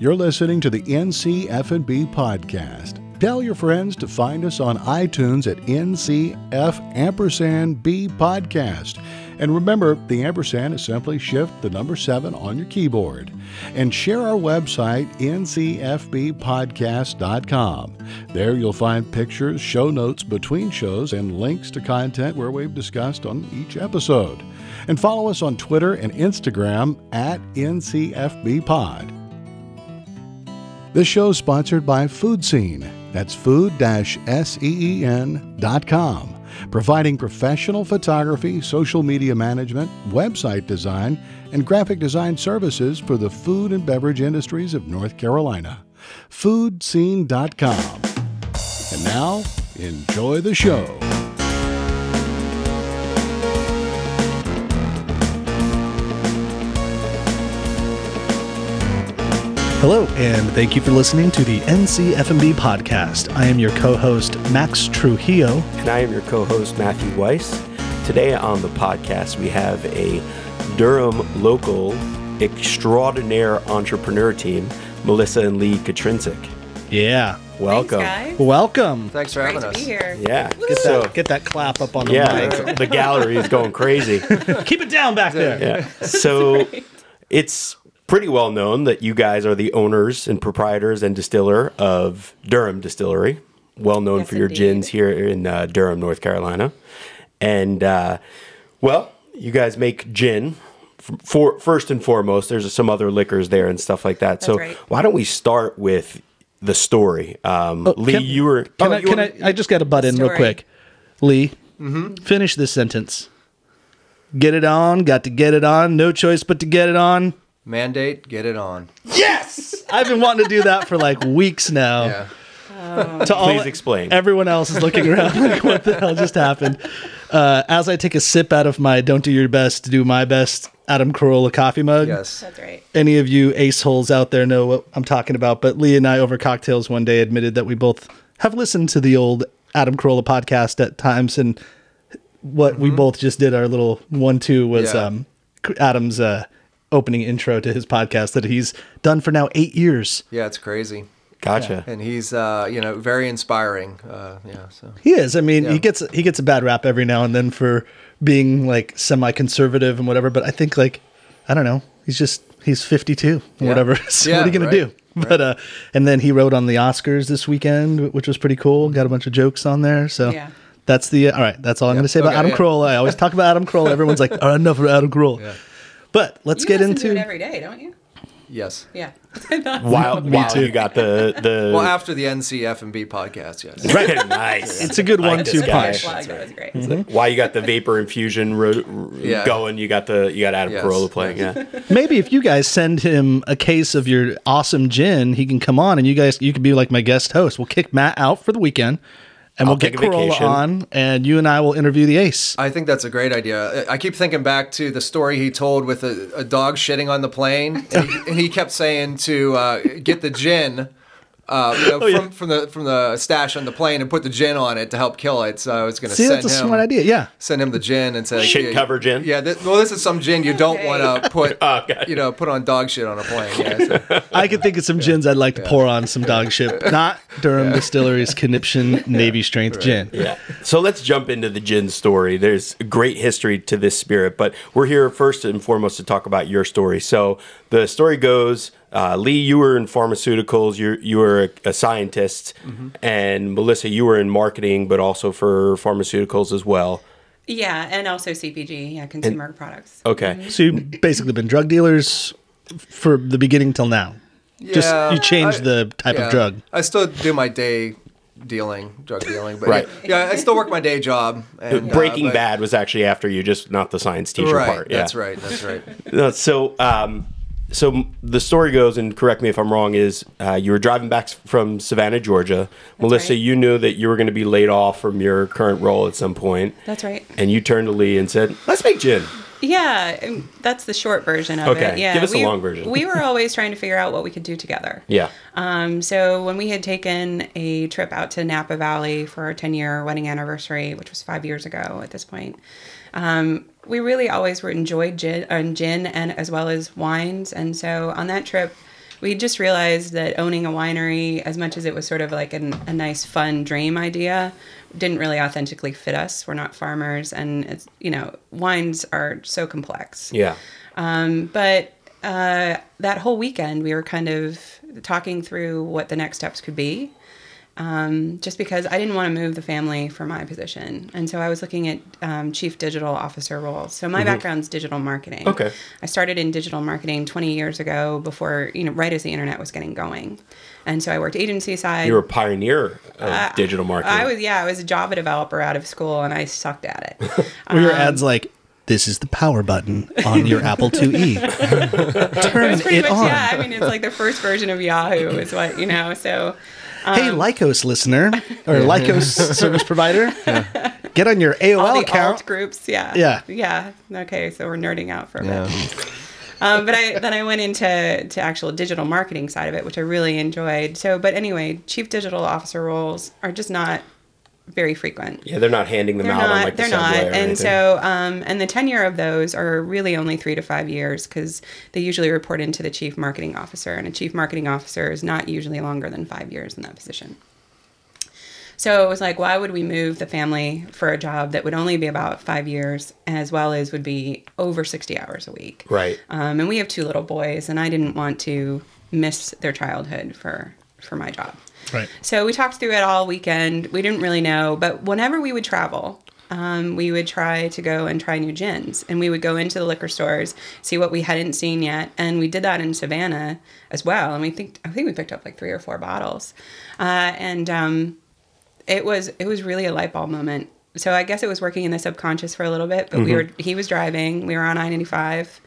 You're listening to the NCF&B podcast. Tell your friends to find us on iTunes at NCF ampersand B podcast. And remember, the ampersand is simply shift the number 7 on your keyboard. And share our website, ncfbpodcast.com. There you'll find pictures, show notes between shows, and links to content where we've discussed on each episode. And follow us on Twitter and Instagram at NCFBpod. This show is sponsored by Food Scene. That's food-seen.com, providing professional photography, social media management, website design, and graphic design services for the food and beverage industries of North Carolina. Foodscene.com. And now, enjoy the show. Hello, and thank you for listening to the NCF&B podcast. I am your co-host Max Trujillo. And I am your co host, Matthew Weiss. Today on the podcast, we have a Durham local extraordinaire entrepreneur team, Melissa and Lee Katrinak. Yeah, Welcome. Thanks, guys. welcome. Thanks for Great having to us. be here. Yeah. Get So, that, get that clap up on the yeah, mic. the gallery is going crazy. Keep it down back there. Yeah. So it's pretty well known that you guys are the owners and proprietors and distiller of Durham Distillery, well known Yes, for your indeed. gins here in uh, Durham, North Carolina. And uh, well, you guys make gin. For first and foremost, there's some other liquors there and stuff like that. so right. why don't we start with the story? Um, Lee, Oh, can- you were. Can oh, I? you Can were- I? I just got to butt in real quick. Lee, finish this sentence. Get it on. Got to get it on. No choice but to get it on. Mandate, get it on. Yes, I've been wanting to do that for like weeks now. Yeah. To all- Please explain. Everyone else is looking around like, what the hell just happened? Uh, as I take a sip out of my "Don't do your best to do my best" Adam Carolla coffee mug. Yes. That's right. Any of you ace holes out there know what I'm talking about. But Lee and I, over cocktails one day, admitted that we both have listened to the old Adam Carolla podcast at times, and what we both just did our little one-two was Mm-hmm. Yeah. um, Adam's uh, opening intro to his podcast that he's done for now eight years. Yeah, it's crazy. Gotcha. And he's, uh, you know, very inspiring. Uh, yeah. So He is. I mean, Yeah. he gets he gets a bad rap every now and then for being like semi-conservative and whatever. But I think like I don't know. He's just he's 52 Yeah. whatever. So Yeah, what are you gonna right. do? But uh, and then he wrote on the Oscars this weekend, which was pretty cool. Got a bunch of jokes on there. So Yeah. that's the all right. That's all I'm gonna say about Okay, Adam yeah. Carolla. I always talk about Adam Carolla. Everyone's like, oh, enough of Adam Carolla. Yeah. But let's You get listen to it into every day, don't you? yes. Yeah. While, while too. you got the the Well, after the NCF and B podcast, yes. right, nice. it's a good one-two this punch. That was great. Mm-hmm. Why you got the vapor infusion ro- r- Yeah. going? You got the you got Adam Yes. Carolla playing. Yeah, Maybe if you guys send him a case of your awesome gin, he can come on and you guys you could be like my guest host. We'll kick Matt out for the weekend and I'll we'll get take a Carolla on and you and I will interview the ace. I think that's a great idea. I I keep thinking back to the story he told with a, a dog shitting on the plane, and he, and he kept saying to uh, get the gin. Uh, you know, Oh, yeah. from, from the from the stash on the plane and put the gin on it to help kill it. So I was going to See, send that's a him smart idea. Yeah. send him the gin and say Shit yeah, cover gin? Yeah, thi- well, this is some gin you don't Okay. want to put, Oh, you know, put on dog shit on a plane. Yeah, so- I could think of some gins I'd like to pour on some dog shit. Not Durham Distillery's Conniption Navy Strength gin. yeah. So let's jump into the gin story. There's a great history to this spirit, but we're here first and foremost to talk about your story. So the story goes. Uh, Lee, you were in pharmaceuticals. You you were a, a scientist, and Melissa, you were in marketing, but also for pharmaceuticals as well. Yeah, and also CPG, yeah, consumer products. Okay. So you've basically been drug dealers for the beginning till now. Just Yeah, you changed I- the type yeah. of drug. I still do my day dealing, drug dealing, but Right. yeah, I still work my day job. And, uh, Breaking but- Bad was actually after you, just not the science teacher Right, part. Yeah. that's right. That's right. So, um, so the story goes, and correct me if I'm wrong, is uh, you were driving back from Savannah, Georgia. Melissa, right. you knew that you were going to be laid off from your current role at some point, That's right. and you turned to Lee and said, "Let's make gin." Yeah, that's the short version of Okay, it. Yeah, give us the we, long version. we were always trying to figure out what we could do together. Yeah. Um, so when we had taken a trip out to Napa Valley for our 10 year wedding anniversary, which was five years ago at this point, um, we really always were enjoyed gin, uh, gin and as well as wines. And so on that trip, we just realized that owning a winery, as much as it was sort of like an, a nice, fun dream idea, didn't really authentically fit us. We're not farmers, and it's you know wines are so complex. Yeah. Um, but uh, that whole weekend, we were kind of talking through what the next steps could be. Um, just because I didn't want to move the family for my position. And so I was looking at um, chief digital officer roles. So my background's digital marketing. Okay. I started in digital marketing 20 years ago before, you know, right as the internet was getting going. And so I worked agency side. You were a pioneer of digital marketing. Uh, I was, yeah, I was a Java developer out of school and I sucked at it. Were your ads like, this is the power button on your Apple IIe. Turn Pretty it much, on. yeah. I mean, it's like the first version of Yahoo is what, you know, so. Hey, Um, Lycos listener or Lycos service provider, get on your AOL all the account. alt groups yeah Yeah. yeah okay so we're nerding out for a Yeah. bit um, but I then I went into to actual digital marketing side of it, which I really enjoyed. So, but anyway, chief digital officer roles are just not very frequent. yeah, they're not handing them They're out on not. like they're subway not. And anything. so, um, and the tenure of those are really only three to five years because they usually report into the chief marketing officer, and a chief marketing officer is not usually longer than five years in that position. So it was like, why would we move the family for a job that would only be about five years, as well as would be over sixty hours a week? Right. Um, and we have two little boys, and I didn't want to miss their childhood for for my job. Right. So we talked through it all weekend. We didn't really know, but whenever we would travel, um, we would try to go and try new gins, and we would go into the liquor stores, see what we hadn't seen yet, and we did that in Savannah as well. And we think I think we picked up like three or four bottles, uh, and um, it was it was really a light bulb moment. So I guess it was working in the subconscious for a little bit, but we were he was driving, we were on I ninety five,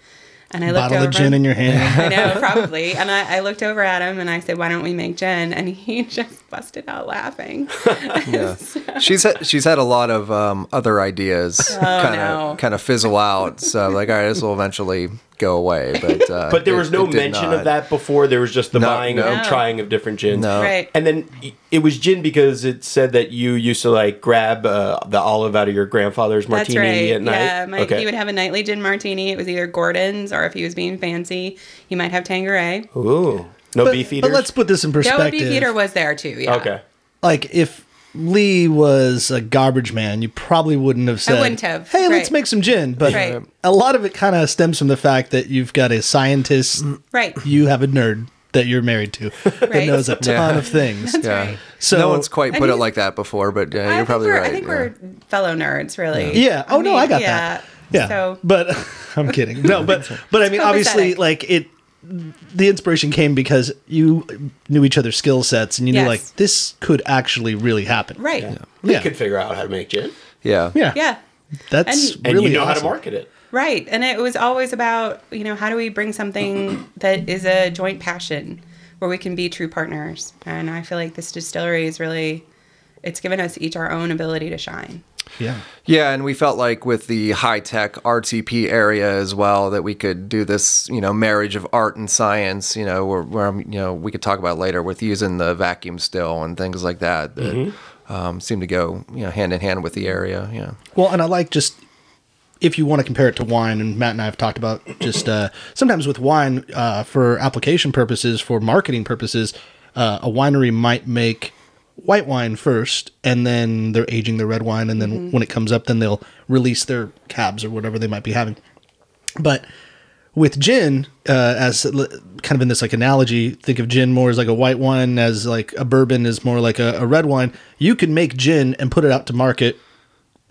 and I looked Bottle over. of gin in your hand. I know, probably. And I, I looked over at him and I said, "Why don't we make gin?" And he just busted out laughing. Yeah. she's had, she's had a lot of um, other ideas kind of Oh, kind of fizzle out. So like, all right, this will eventually go away. But uh, But there it- was no it mention not. of that before. There was just the No, buying no. and trying of different gins. No. Right. And then it was gin because it said that you used to like grab uh, the olive out of your grandfather's That's martini right. at night. Yeah, my, okay. he would have a nightly gin martini. It was either Gordon's or if he was being fancy, he might have Tanqueray. Ooh. No But, beef but let's put this in Joe perspective. Beefeater was there too. Yeah. Okay. like if Lee was a garbage man, you probably wouldn't have said, I wouldn't have, "Hey, let's make some gin." But Right. a lot of it kind of stems from the fact that you've got a scientist, Right. you have a nerd that you're married to that knows a ton Yeah. of things. That's Yeah. right. So- no one's quite put it like that before, but yeah, I you're think probably we're- right. I think yeah. we're fellow nerds, really. Yeah. Oh no, I mean, got yeah. that. Yeah. So But I'm kidding. No, but but I mean, obviously, like it. The inspiration came because you knew each other's skill sets, and you knew like this could actually really happen. right. Lee Yeah. could figure out how to make gin. yeah. Yeah. Yeah. That's And- And really you know how awesome. to market it. Right. And it was always about, you know, how do we bring something that is a joint passion where we can be true partners? And I feel like this distillery is really, it's given us each our own ability to shine. Yeah. Yeah, and we felt like with the high tech RTP area as well that we could do this, you know, marriage of art and science. You know, where, where um, you know we could talk about later with using the vacuum still and things like that that um, seem to go you know hand in hand with the area. Yeah. Well, and I like just if you want to compare it to wine, and Matt and I have talked about just uh, sometimes with wine uh, for application purposes, for marketing purposes, uh, a winery might make white wine first, and then they're aging the red wine, and then when it comes up, then they'll release their cabs or whatever they might be having. But with gin, uh, as l- kind of in this like analogy, think of gin more as like a white wine, as like a bourbon is more like a, a red wine. You can make gin and put it out to market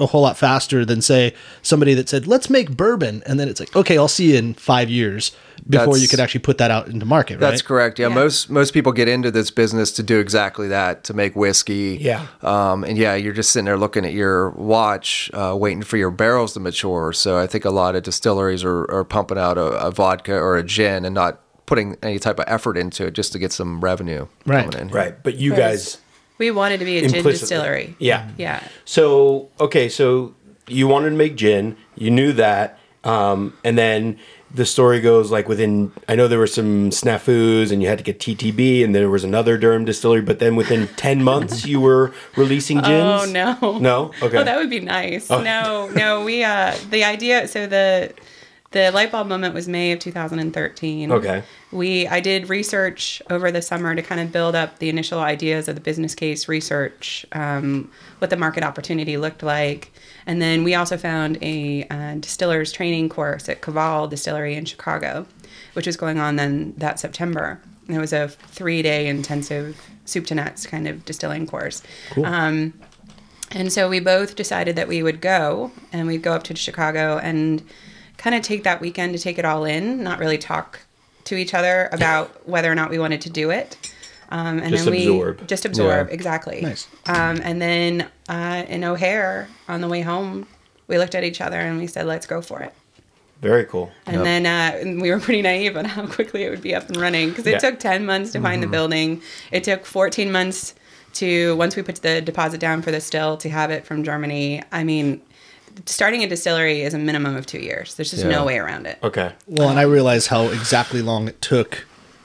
a whole lot faster than say somebody that said let's make bourbon and then it's like okay i'll see you in five years before That's- you could actually put that out into market right That's correct. Yeah, Yeah. most most people get into this business to do exactly that, to make whiskey. Yeah. Um, and yeah, you're just sitting there looking at your watch, uh, waiting for your barrels to mature. So I think a lot of distilleries are, are pumping out a, a vodka or a gin and not putting any type of effort into it just to get some revenue Right. coming in. Right. But you guys We wanted to be a gin distillery. Yeah. Yeah. So okay, so you wanted to make gin, you knew that, um, and then the story goes like within. I know there were some snafus, and you had to get TTB, and there was another Durham distillery, but then within ten months you were releasing gins. Oh no. No? Okay. Oh, that would be nice. No, no, we uh the idea so the The light bulb moment was May of 2013. Okay. We I did research over the summer to kind of build up the initial ideas of the business case research, um, what the market opportunity looked like, and then we also found a uh, distillers training course at Koval Distillery in Chicago, which was going on then that September. And it was a three-day intensive soup to nuts kind of distilling course. Um, and so we both decided that we would go and we'd go up to Chicago and kind of take that weekend to take it all in, not really talk to each other about whether or not we wanted to do it. Um, and Just then we absorb. just absorb Yeah. exactly. Nice. Um, and then uh, in O'Hare on the way home, we looked at each other and we said, "Let's go for it." Very cool. And Yep. then uh, and we were pretty naive on how quickly it would be up and running because it Yeah. took 10 months to find the building. It took 14 months to, once we put the deposit down for the still, to have it from Germany. I mean, starting a distillery is a minimum of two years. There's just Yeah. no way around it. Okay. Well, and I realize how exactly long it took.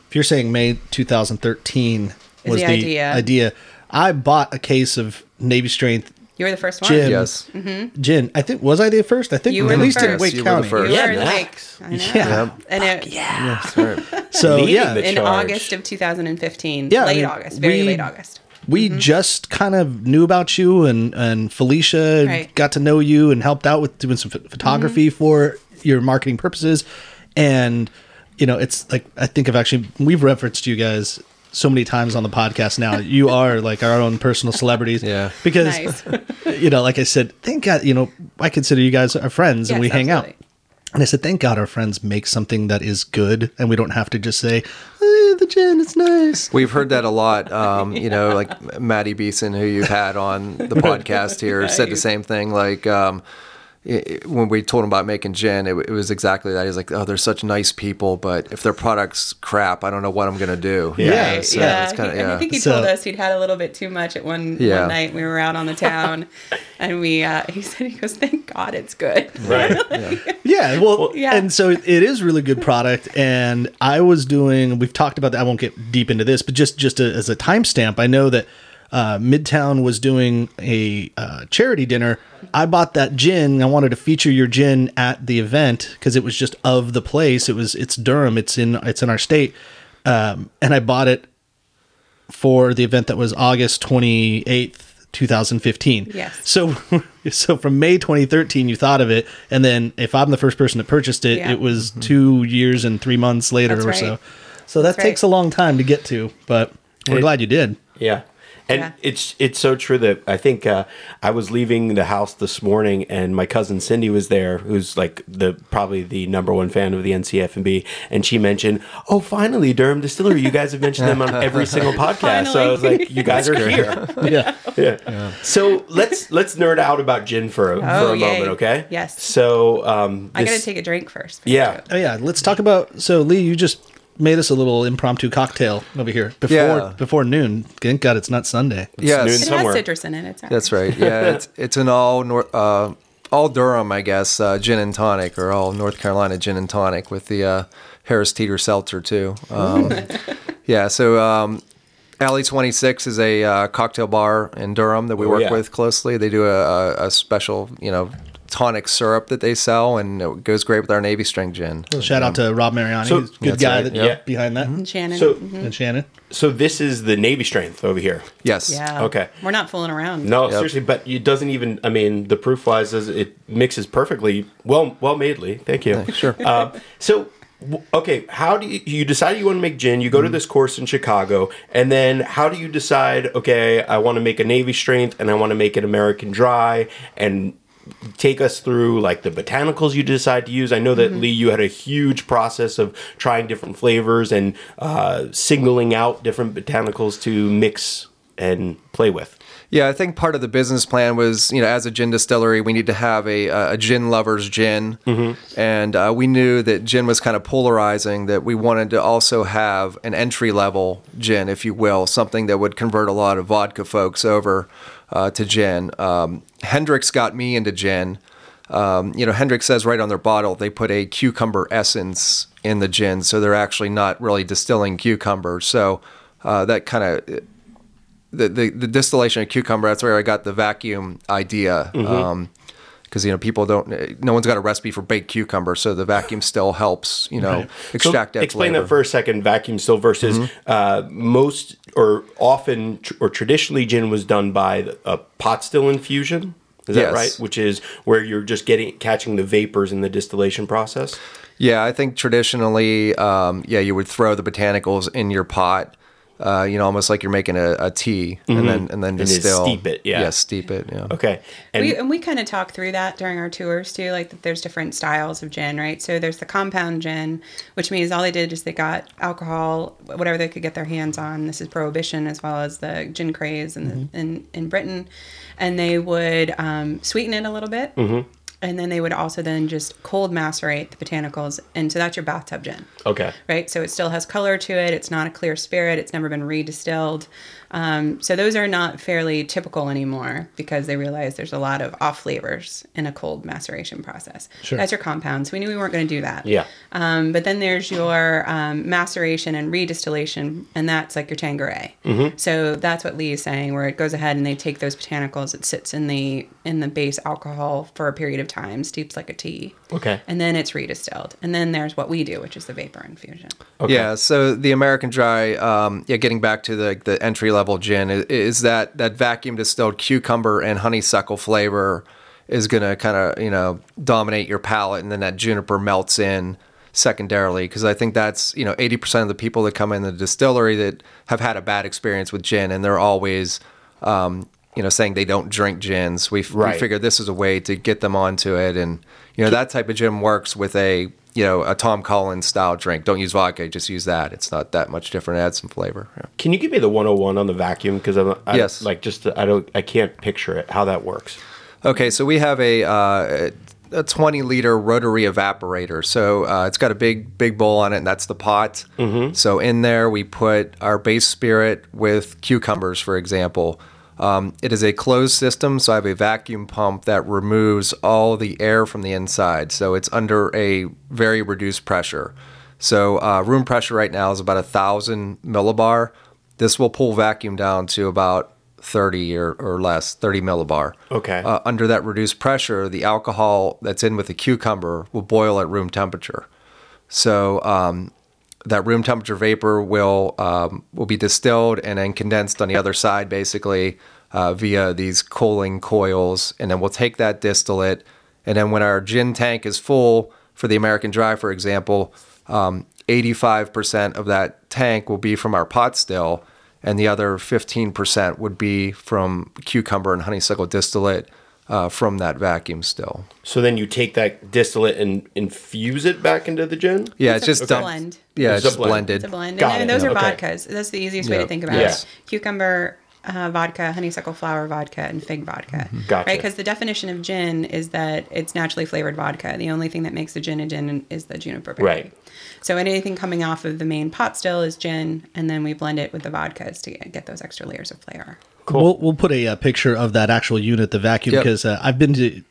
If you're saying May 2013 was the the, idea. idea. I bought a case of Navy Strength You were the first one. Gin. Yes. Mm-hmm. gin. I think was I the first? I think You were at the least in first. Wake You were the County. first. You Yeah, were like, nice. I know. Yeah. And it, That's right. So yeah, in. August of 2015. Yeah, I late mean, August, very we- late August. We mm-hmm. just kind of knew about you and and Felicia Right. got to know you and helped out with doing some ph- mm-hmm. photography for your marketing purposes and you know it's like i think i've actually we've referenced you guys so many times on the podcast now you are like our own personal celebrities Yeah. because Nice. you know like i said thank god you know i consider you guys our friends and Yes, we hang out absolutely. And I said, thank God our friends make something that is good and we don't have to just say, "Eh, the gin, it's nice. We've heard that a lot. Um, you know, like Maddie Beeson, who you've had on the podcast here, said the same thing. Like um, i- i- when we told him about making gin, it, it was exactly that. He's like, "Oh, they're such nice people, but if their product's crap, I don't know what I'm gonna do." You Yeah, so yeah. it's kinda- he- and I think he So- told us he'd had a little bit too much at one, Yeah. one night. We were out on the town, and we uh, he said he goes, "Thank God it's good." Right. Yeah, well, Yeah. and so it is really good product. And I was doing. We've talked about that. I won't get deep into this, but just just a, as a timestamp, I know that uh, Midtown was doing a uh, charity dinner. I bought that gin. I wanted to feature your gin at the event because it was just of the place. It was it's Durham. It's in it's in our state, um, and I bought it for the event that was August twenty eighth. 2015. Yes. So, so from May 2013, you thought of it, and then if I'm the first person that purchased it, Yeah. it was two years and three months later That's or right. so. So that That's takes right. a long time to get to, but we're It- glad you did. Yeah. And Yeah. it's it's so true that I think uh, I was leaving the house this morning and my cousin Cindy was there, who's like the probably the number one fan of the NCF&B, and she mentioned, "Oh, finally, Durham Distillery! You guys have mentioned them on every single podcast." So I was like, "You guys are here." Yeah. yeah. So let's let's nerd out about gin for a, for Oh, a yay. moment, okay? Yes. So um, I got to take a drink first. Yeah. Oh yeah. Let's talk about. So Lee, you just made us a little impromptu cocktail over here before Yeah. before noon. Thank God it's not Sunday. Yes. noon It somewhere. has citrus in it. It's all That's right. right. Yeah, it's it's an all North, uh, all Durham, I guess, uh, gin and tonic, or all North Carolina gin and tonic with the uh, Harris Teeter Seltzer too. Um, yeah. So um, Alley Twenty Six is a uh, cocktail bar in Durham that we Oh, work yeah. with closely. They do a, a, a special, you know, tonic syrup that they sell, and it goes great with our Navy Strength gin. So shout out to um, Rob Mariani, So- He's a good guy right, that yeah. behind that, Shannon. So mm-hmm. and Shannon. so this is the Navy strength over here. Yes. yeah. Okay. We're not fooling around. No, Yep. seriously, but it doesn't even. I mean, the proof wise, is it mixes perfectly. Well, well madely. Thank you. Sure. Uh, so, okay, how do you, you decide you want to make gin? You go to mm-hmm. this course in Chicago, and then how do you decide? Okay, I want to make a Navy strength, and I want to make it American dry, and take us through like the botanicals you decide to use. I know that Lee, you had a huge process of trying different flavors and uh, singling out different botanicals to mix and play with. Yeah, I think part of the business plan was, you know, as a gin distillery, we need to have a, a gin lover's gin. And uh, we knew that gin was kind of polarizing, that we wanted to also have an entry level gin, if you will, something that would convert a lot of vodka folks over uh, to gin. Um, Hendrick's got me into gin. Um, you know, Hendrick's says right on their bottle they put a cucumber essence in the gin, so they're actually not really distilling cucumber. So uh, that kind of the, the, the distillation of cucumber, that's where I got the vacuum idea. Um, because you know people don't. No one's got a recipe for baked cucumber, so the vacuum still helps you know extract so that explain flavor. that for a second. Vacuum still versus uh, most or often tr- or traditionally gin was done by a pot still infusion. Is that Yes. right? Which is where you're just getting catching the vapors in the distillation process. Yeah, I think traditionally, um, yeah, you would throw the botanicals in your pot. Uh, you know, almost like you're making a, a tea, and then and then then distill. steep it, yeah. steep it. Yeah. Okay, and we, and we kind of talk through that during our tours too, like that there's different styles of gin, right? So there's the compound gin, which means all they did is they got alcohol, whatever they could get their hands on. This is prohibition as well as the gin craze in, the, in, in Britain. And they would um, sweeten it a little bit. And then they would also then just cold macerate the botanicals. And so that's your bathtub gin okay, right? So it still has color to it. It's not a clear spirit. It's never been redistilled. Um, so those are not fairly typical anymore because they realize there's a lot of off flavors in a cold maceration process. Sure. That's your compounds. We knew we weren't going to do that. yeah, Um, but then there's your um, maceration and redistillation, and that's like your Tanqueray. Mm-hmm. So that's what Lee is saying, where it goes ahead and they take those botanicals. It sits in the in the base alcohol for a period of time, steeps like a tea. Okay. And then it's redistilled, and then there's what we do, which is the vapor infusion. Okay. Yeah, so the American Dry, um, yeah, getting back to the the entry level gin is, is that that vacuum distilled cucumber and honeysuckle flavor is gonna kind of you know dominate your palate, and then that juniper melts in secondarily because I think that's you know eighty percent of the people that come in the distillery that have had a bad experience with gin, and they're always um, you know saying they don't drink gins. We, Right. we figured this is a way to get them onto it, and you know that type of gin works with a you know a Tom Collins style drink. Don't use vodka, just use that. It's not that much different. Add some flavor. Yeah. Can you give me the 101 on the vacuum? Because I'm I, Yes. like just I don't I can't picture it how that works. Okay, so we have a uh, a 20 liter rotary evaporator. So uh, it's got a big big bowl on it, and that's the pot. Mm-hmm. So in there we put our base spirit with cucumbers, for example. Um, it is a closed system, so I have a vacuum pump that removes all the air from the inside. So it's under a very reduced pressure. So uh, room pressure right now is about a thousand millibar. This will pull vacuum down to about 30 or, or less, 30 millibar. Okay. Uh, under that reduced pressure, the alcohol that's in with the cucumber will boil at room temperature. So um, that room temperature vapor will um, will be distilled and then condensed on the other side, basically uh, via these cooling coils, and then we'll take that distillate, and then when our gin tank is full for the American Dry, for example, um, 85% of that tank will be from our pot still, and the other 15% would be from cucumber and honeysuckle distillate uh, from that vacuum still. So then you take that distillate and infuse it back into the gin. Yeah, it's, It's just a dumped- blend. Yeah, It's it's, a just blend. blended. It's a blend. Got and, and it. those are Okay. vodkas. That's the easiest way to think about Yes. it. Cucumber uh, vodka, honeysuckle flower vodka, and fig vodka. Gotcha. Right? Because the definition of gin is that it's naturally flavored vodka. The only thing that makes a gin a gin is the juniper berry. Right. So anything coming off of the main pot still is gin, and then we blend it with the vodkas to get, get those extra layers of flavor. We'll we'll put a, uh picture of that actual unit, the vacuum, Yep. because uh, I've been to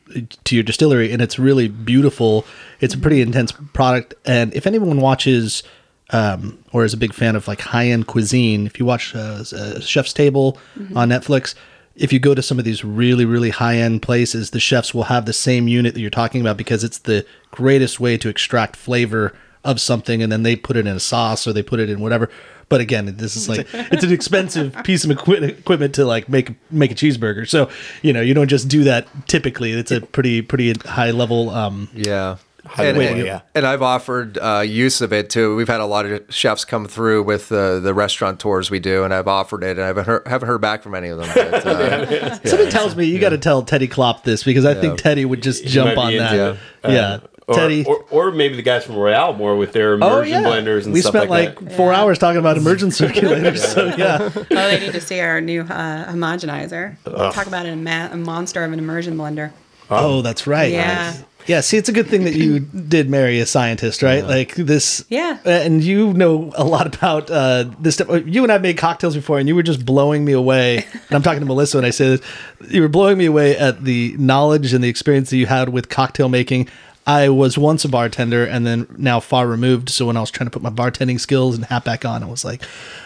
to your distillery and it's really beautiful. It's a pretty intense product, and if anyone watches um, or is a big fan of like high end cuisine, if you watch uh, uh, Chef's Table on Netflix. If you go to some of these really, really high end places, the chefs will have the same unit that you're talking about because it's the greatest way to extract flavor of something and then they put it in a sauce or they put it in whatever. But again, this is like it's an expensive piece of equi- equipment to like make make a cheeseburger. So you know you don't just do that typically. It's a pretty pretty high level. Um, Yeah. High And, level, and, yeah. and I've offered uh, use of it too. We've had a lot of chefs come through with uh, the restaurant tours we do, and I've offered it, and I haven't heard, haven't heard back from any of them. But, uh, Something tells me you got to tell Teddy Klopp this because I think Teddy would just jump on be that. into, yeah, uh, Or, or, or maybe the guys from Royale more with their oh immersion yeah, blenders and stuff like that. we stuff spent like, like, that. four hours talking about immersion circulators. So yeah, Oh, they need to see our new uh, homogenizer. Talk about a, ma- a monster of an immersion blender. oh that's right. Yeah. Yeah, see, it's a good thing that you did marry a scientist, right? Like this. Yeah. uh, And you know a lot about uh, this stuff. You and I made cocktails before, and you were just blowing me away. And I'm talking to Melissa when I say this. You were blowing me away at the knowledge and the experience that you had with cocktail making. I was once a bartender and then now far removed. So when I was trying to put my bartending skills and hat back on, I was like,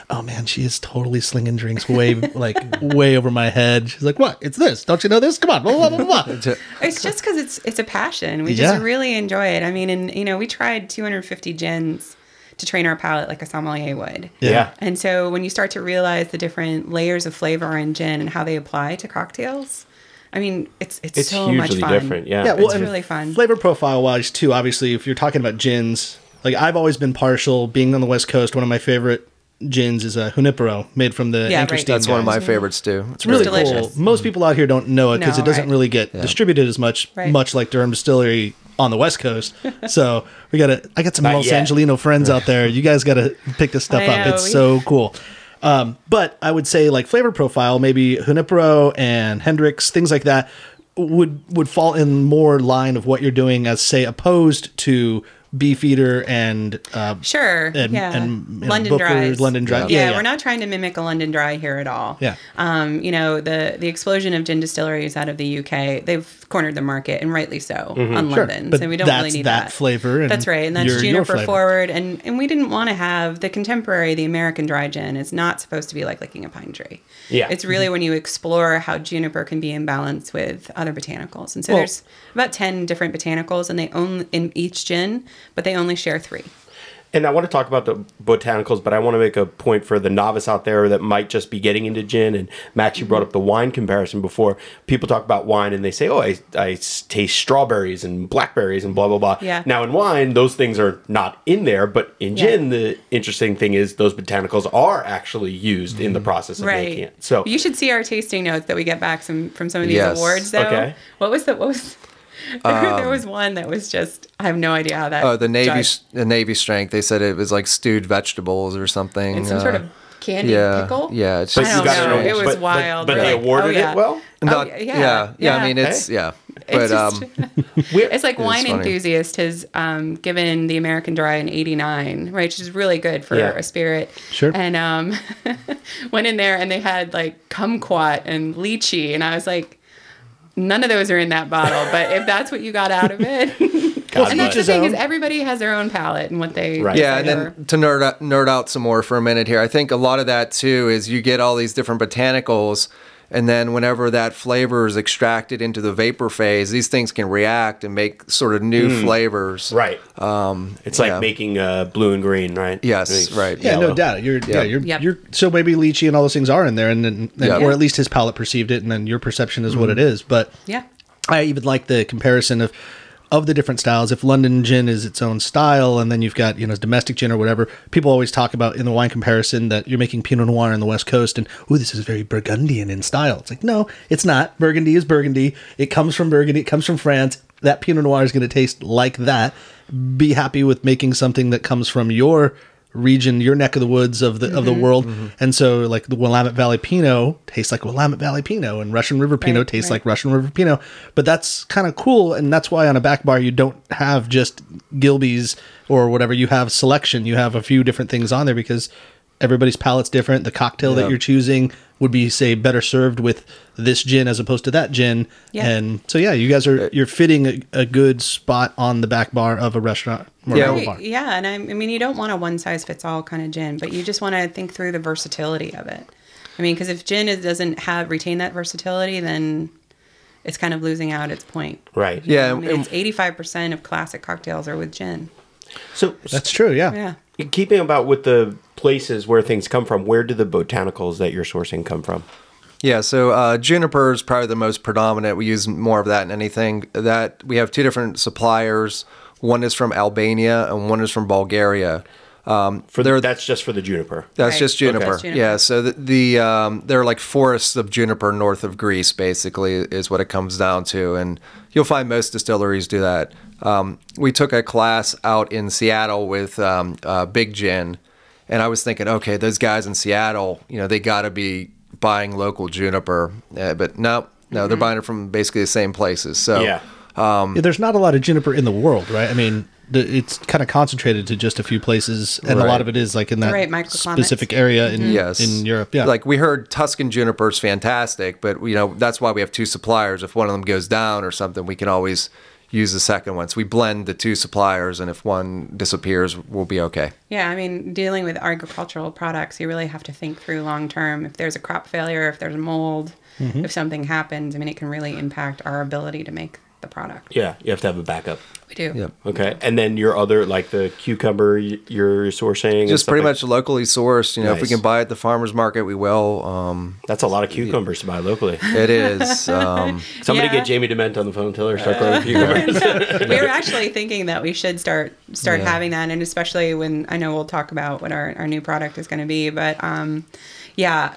oh man, she is totally slinging drinks way, like, way over my head. She's like, what? It's this. Don't you know this? Come on. Blah, blah, blah, blah. It's just because it's it's a passion. We Yeah. just really enjoy it. I mean, and you know, we tried 250 gins to train our palate like a sommelier would. Yeah. And so when you start to realize the different layers of flavor in gin and how they apply to cocktails, I mean, it's it's, It's so much hugely fun. different, yeah. Yeah, well, it's really fun. Flavor profile wise, too. Obviously, if you're talking about gins, like I've always been partial. Being on the West Coast, one of my favorite gins is a Junipero, made from the Yeah, Anchor right. Steam That's one of my favorites too. It's really delicious. cool. Most people out here don't know it because No, it doesn't right. really get distributed as much, Right. much like Durham Distillery on the West Coast. so we gotta. I got some Not Los yet. Angelino friends out there. You guys gotta pick this stuff I up. know, It's so cool. Um, but I would say like flavor profile, maybe Junipero and Hendrick's, things like that would would fall in more line of what you're doing as say opposed to Beefeater and uh, Sure. and, yeah. and you London Booker's dries. London Dry. Yeah, we're not trying to mimic a London Dry here at all. Yeah. Um, you know, the the explosion of gin distilleries out of the UK, they've cornered the market, and rightly so, on Mm-hmm. Sure, London. but so we don't really need that that, flavor and that's right, and that's your- your juniper flavor. forward, and and we didn't want to have the contemporary, the American dry gin. is not supposed to be like licking a pine tree. Yeah. It's really when you explore how juniper can be in balance with other botanicals, and so Well- there's about ten different botanicals, and they own in each gin, but they only share three. And I want to talk about the botanicals, but I want to make a point for the novice out there that might just be getting into gin. And Max, you brought up the wine comparison before. People talk about wine and they say, "Oh, I, I taste strawberries and blackberries and blah blah blah." Yeah. Now in wine, those things are not in there, but in Yeah. gin, the interesting thing is those botanicals are actually used in the mm-hmm. process of making it. So you should see our tasting notes that we get back some from some of these Yes. awards. Though, Okay. what was the what was? there was one that was just I have no idea how that. Oh, the navy, judged. the navy strength. They said it was like stewed vegetables or something. and some uh, sort of candy yeah, pickle. yeah. It's just I don't you gotta know. It was but- but- wild. But, We're they awarded oh, yeah. it well. not, yeah, yeah, yeah, yeah. I mean, it's Hey. yeah, It's but just- um, It's like wine funny. enthusiast has um, given the American Dry an 89, right? Which is really good for Yeah. a spirit. Sure. And um, went in there and they had like kumquat and lychee, and I was like, none of those are in that bottle. But if that's what you got out of it, God, and that's the each his thing is everybody has their own palate and what they Right. yeah, and then to nerd out, nerd out some more for a minute here, I think a lot of that too is you get all these different botanicals, and then whenever that flavor is extracted into the vapor phase, these things can react and make sort of new flavors. Right. Um, it's like making uh, blue and green, right? Yes, right. Yeah, no doubt. You're yeah, Yeah. you're Yep. you're so maybe lychee and all those things are in there, and then and, Yeah. or at least his palate perceived it, and then your perception is what Mm-hmm. it is. But yeah. I even like the comparison of of the different styles. If London gin is its own style, and then you've got you know domestic gin or whatever, people always talk about in the wine comparison that you're making Pinot Noir on the West Coast, and ooh, this is very Burgundian in style. It's like no, it's not. Burgundy is Burgundy. It comes from Burgundy. It comes from France. That Pinot Noir is going to taste like that. Be happy with making something that comes from your region, your neck of the woods of the of Mm-hmm. the world. And so like the Willamette Valley Pinot tastes like Willamette Valley Pinot and Russian River Pinot Right, tastes right. like Russian River Pinot. But that's kind of cool and that's why on a back bar you don't have just Gilbey's or whatever. You have selection. You have a few different things on there because everybody's palate's different. The cocktail that you're choosing would be say better served with this gin as opposed to that gin. Yeah. And so yeah, you guys are uh, you're fitting a, a good spot on the back bar of a restaurant or Yeah. a bar. yeah, and I, I mean, you don't want a one size fits all kind of gin, but you just want to think through the versatility of it. I mean, because if gin is, doesn't have retain that versatility, then it's kind of losing out its point. Right. Yeah, I mean, it's eighty five percent of classic cocktails are with gin. So That's true, yeah. Yeah. Keeping about with the places where things come from, where do the botanicals that you're sourcing come from? Yeah, so uh, juniper is probably the most predominant. We use more of that than anything. That we have two different suppliers. One is from Albania and one is from Bulgaria. Um, For they're that's just for the juniper. That's Right. just juniper. Okay. Yeah. So the, the um, they're like forests of juniper north of Greece, basically, is what it comes down to, and you'll find most distilleries do that. Um, we took a class out in Seattle with um, uh, Big Gin, and I was thinking, okay, those guys in Seattle, you know, they got to be buying local juniper, uh, but no, no, they're buying it from basically the same places. So Yeah. Yeah, there's not a lot of juniper in the world, right? I mean, the, it's kind of concentrated to just a few places, and a lot of it is like in that Right, specific area in Yes. in Europe. Yeah, Like we heard Tuscan juniper is fantastic, but you know that's why we have two suppliers. If one of them goes down or something, we can always, use the second one. So we blend the two suppliers, and if one disappears, we'll be okay. Yeah, I mean, dealing with agricultural products, you really have to think through long term. If there's a crop failure, if there's mold, mm-hmm. if something happens, I mean, it can really impact our ability to make the product. Yeah, you have to have a backup. We do. Yep. Okay, and then your other like the cucumber you're sourcing. and Just stuff pretty like- much locally sourced. You know, if we can buy at the farmers market, we will. Um, That's a lot of cucumbers to buy locally. it is. Um, Somebody Yeah. get Jamie DeMent on the phone. Tell her to start growing cucumbers. we were actually thinking that we should start start Yeah. having that, and especially when I know we'll talk about what our, our new product is going to be, but um, yeah.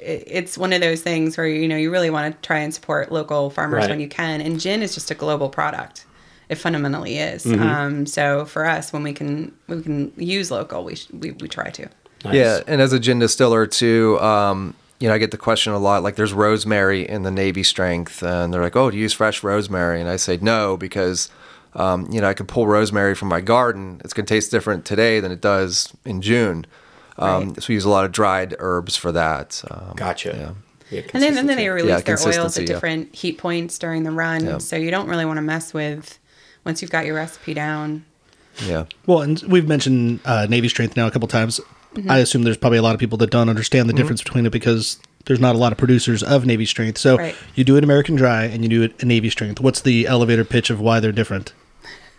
It- It's one of those things where you know you really want to try and support local farmers Right. when you can, and gin is just a global product. It fundamentally is. Mm-hmm. Um, so for us, when we can we can use local, we sh- we, we try to. Nice. Yeah, and as a gin distiller too, um, you know, I get the question a lot. Like, there's rosemary in the Navy strength, and they're like, "Oh, do you use fresh rosemary?" And I say no because, um, you know, I can pull rosemary from my garden. It's gonna taste different today than it does in June. Um, Right. So we use a lot of dried herbs for that. Um, Gotcha. Yeah. Yeah, And then, and then they release Yeah, their oils consistency, at yeah. different heat points during the run. Yeah. So you don't really want to mess with once you've got your recipe down. Yeah. Well, and we've mentioned uh, Navy strength now a couple times. I assume there's probably a lot of people that don't understand the difference between it because there's not a lot of producers of Navy strength. So Right. you do it American dry and you do it a Navy strength. What's the elevator pitch of why they're different?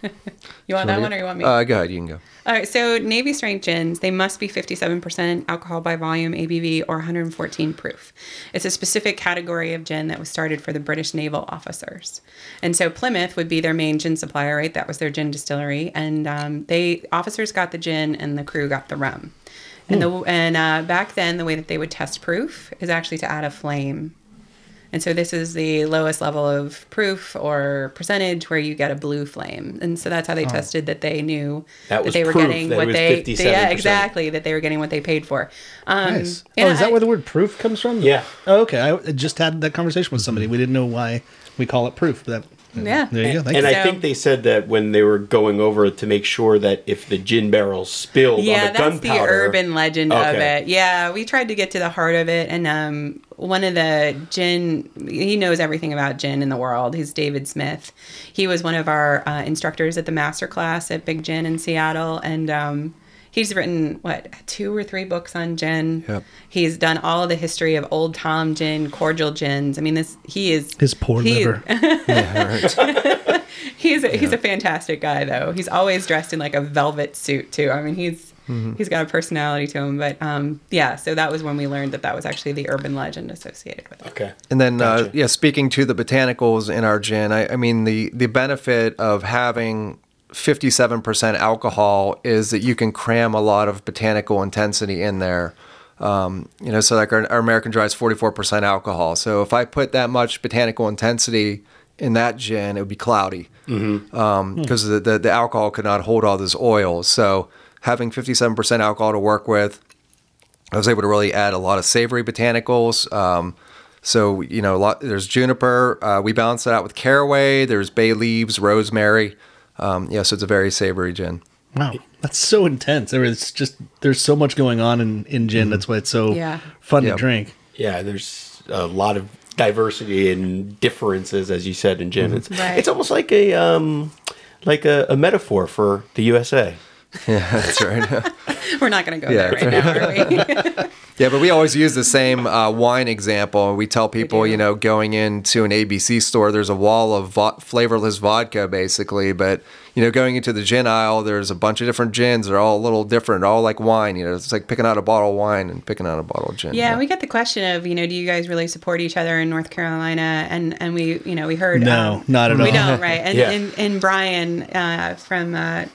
You want that one or you want me? Uh, go ahead. You can go. All right, so Navy strength gins, they must be 57% alcohol by volume, ABV, or 114 proof. It's a specific category of gin that was started for the British naval officers. And so Plymouth would be their main gin supplier, right? That was their gin distillery. And um, they officers got the gin and the crew got the rum. And, the, and uh, back then, the way that they would test proof is actually to add a flame. And so this is the lowest level of proof or percentage where you get a blue flame. And so that's how they tested that they knew That was they were getting that what was they 57%. yeah exactly that they were getting what they paid for. Um, Nice. Oh, and is that where the word proof comes from? Yeah. Oh, okay. I just had that conversation with somebody. We didn't know why we call it proof. That Yeah. There you go. Thank and you. I think they said that when they were going over to make sure that if the gin barrels spilled yeah, on the that's the urban legend of it. Yeah, we tried to get to the heart of it, and um, one of the gin, he knows everything about gin in the world. He's David Smith. He was one of our uh, instructors at the master class at Big Gin in Seattle, and um, he's written what two or three books on gin. Yep. He's done all the history of Old Tom gin, cordial gins. I mean, this he is His poor he- liver. He's a, he's a fantastic guy though. He's always dressed in like a velvet suit too. I mean, he's he's got a personality to him. But um, yeah, so that was when we learned that that was actually the urban legend associated with it. Okay. And then, uh, yeah, speaking to the botanicals in our gin, I, I mean, the, the benefit of having 57% alcohol is that you can cram a lot of botanical intensity in there. Um, you know, so like our, our American Dry is 44% alcohol. So if I put that much botanical intensity in that gin, it would be cloudy because the, the, the alcohol could not hold all those oils. So having 57% alcohol to work with, I was able to really add a lot of savory botanicals. Um, so you know, a lot, there's juniper. Uh, we balance it out with caraway. There's bay leaves, rosemary. Um, yeah, so it's a very savory gin. Wow, that's so intense. There is just there's so much going on in in gin. That's why it's so Yeah. fun Yeah. to drink. Yeah, there's a lot of diversity and differences, as you said in gin. It's, Right. it's almost like a um, like a, a metaphor for the USA. Yeah, that's right. We're not going to go Yeah. there right now, are we? yeah, but we always use the same uh, wine example. We tell people, do. you know, going into an ABC store, there's a wall of vo- flavorless vodka, basically. But you know, going into the gin aisle, there's a bunch of different gins. They're all a little different, all like wine. You know, it's like picking out a bottle of wine and picking out a bottle of gin. yeah, we get the question of you know, do you guys really support each other in North Carolina? And and we you know we heard No, um, not at we all. We don't right. And Yeah. and, and Brian uh, from. Uh,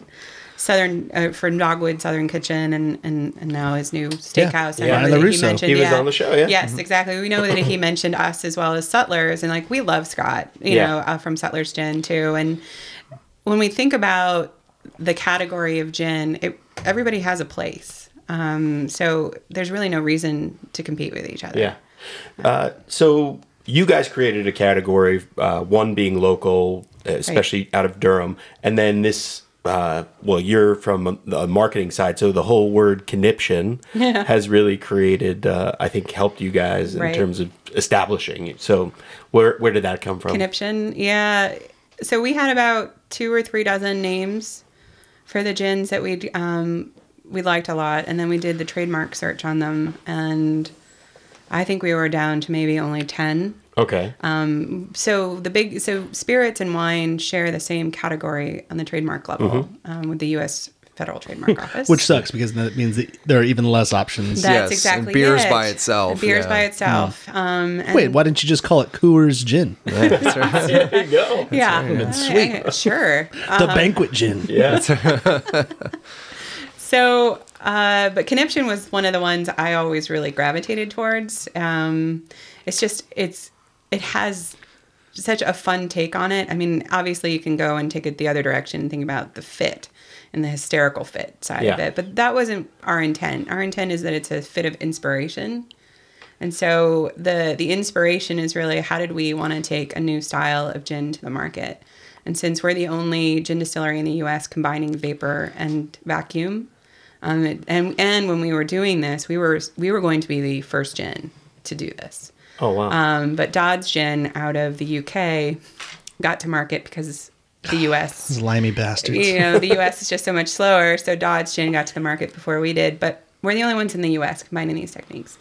Southern uh, from Dogwood Southern Kitchen and, and, and now his new steakhouse. I Yeah. know Brian that LaRusso. He, mentioned, He was yeah. on the show, yeah. Yes, exactly. We know that he mentioned us as well as Sutlers, and like we love Scott, you Yeah. know, uh, from Sutlers Gin too. And when we think about the category of gin, it, everybody has a place. Um, so there's really no reason to compete with each other. Yeah. Uh, so you guys created a category, uh, one being local, uh, especially out of Durham, and then this. Uh, well, you're from the marketing side, so the whole word conniption has really created, uh, I think, helped you guys in Right. terms of establishing. So, where where did that come from? Conniption, yeah. so we had about two or three dozen names for the gins that we um, we liked a lot, and then we did the trademark search on them, and I think we were down to maybe only ten. Okay. So the big so spirits and wine share the same category on the trademark level um, with the U.S. Federal Trademark Office, Which sucks because that means that there are even less options. That's Yes, and exactly beer's it. by itself, Beer's yeah. by itself. Um, and- Wait, why didn't you just call it Coors Gin? there you go. Yeah, sweet. sure. the banquet gin. Yeah. So, uh, but conniption was one of the ones I always really gravitated towards. Um, it's just it's it has such a fun take on it. I mean, obviously you can go and take it the other direction and think about the fit and the hysterical fit side of it, but that wasn't our intent. Our intent is that it's a fit of inspiration. And so the the inspiration is really how did we want to take a new style of gin to the market? And since we're the only gin distillery in the U.S. combining vapor and vacuum, um, it- and and when we were doing this, we were we were going to be the first gin to do this. Oh wow. Um, but Dodd's gin out of the UK got to market because the US Those limey bastards. you know, the US is just so much slower. So Dodd's Gin got to the market before we did, but we're the only ones in the US combining these techniques.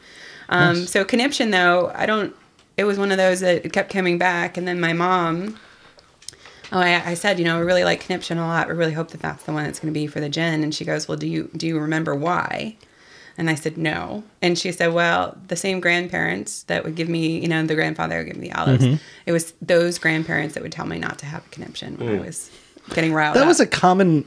Um, So conniption, though, I don't. It was one of those that kept coming back, and then my mom. Oh, I, I said, you know, we really like conniption a lot. We really hope that that's the one that's going to be for the gin. And she goes, well, do you do you remember why? And I said, no. And she said, well, the same grandparents that would give me, you know, the grandfather would give me the olives. Mm-hmm. It was those grandparents that would tell me not to have a conniption when I mm. was getting riled That up. was a common,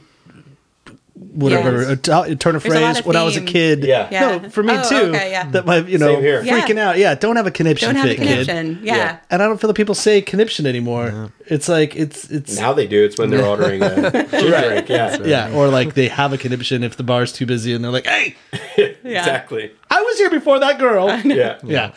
whatever, Yes. a, t- a turn of There's a lot phrase of when I was a kid. Yeah. Yeah. No, for me Oh, too. okay, yeah. That my, you know, here. freaking Yeah. out. Yeah, don't have a conniption Don't have a fit, kid. conniption. Yeah. Yeah. And I don't feel that people say conniption anymore. It's like it's it's now they do. It's when they're ordering a gin drink. Yeah. yeah, or like they have a conniption if the bar's too busy and they're like, "Hey, Exactly. I was here before that girl." Yeah. Yeah,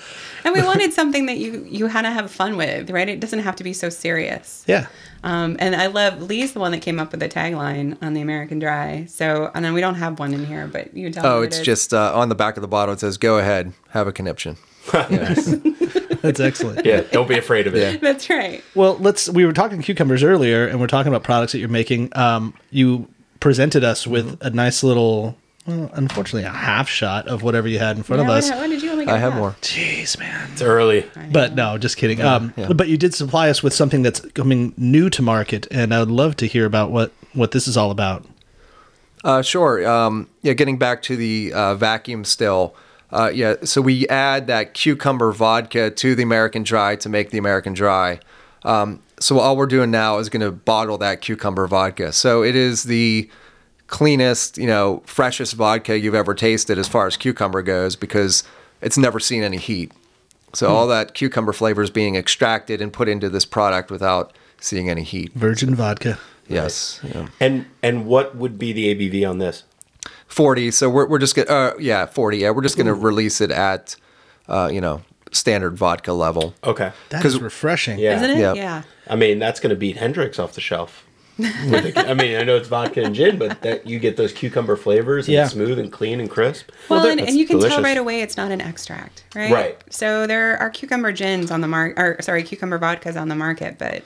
And we wanted something that you you had to have fun with, right? It doesn't have to be so serious. yeah. Um, and I love Lee's the one that came up with the tagline on the American Dry. So, and then we don't have one in here, but you tell me. Oh, what it it's is. just uh, on the back of the bottle. It says, "Go ahead, have a conniption." That's excellent. Yeah. Don't be afraid of it. That's right. Well, let's. We were talking cucumbers earlier, and we're talking about products that you're making. Um, you presented us with Mm-hmm. a nice little, well, unfortunately, a half shot of whatever you had in front Yeah, of us. What, what did you only get? I have that? more. Jeez, man. It's early. But no, just kidding. Um, but you did supply us with something that's coming new to market, and I would love to hear about what what this is all about. Uh, sure. Um, yeah, getting back to the uh, vacuum still. Uh, yeah, so we add that cucumber vodka to the American Dry to make the American Dry. Um, so all we're doing now is going to bottle that cucumber vodka. So it is the cleanest, you know, freshest vodka you've ever tasted as far as cucumber goes because it's never seen any heat. So all that cucumber flavor is being extracted and put into this product without seeing any heat. Virgin vodka. Yes. Yeah. And and what would be the ABV on this? 40 so we're, we're just gonna uh, yeah 40 yeah we're just gonna release it at uh, you know standard vodka level Okay. That's refreshing. Yeah. Isn't it? Yeah. Yeah. I mean, that's going to beat Hendrick's off the shelf. With the- I mean, I know it's vodka and gin, but that you get those cucumber flavors and Yeah. it's smooth and clean and crisp. Well, and, and you can delicious. tell right away it's not an extract, right? Right. So there are cucumber gins on the market, or sorry, cucumber vodkas on the market, but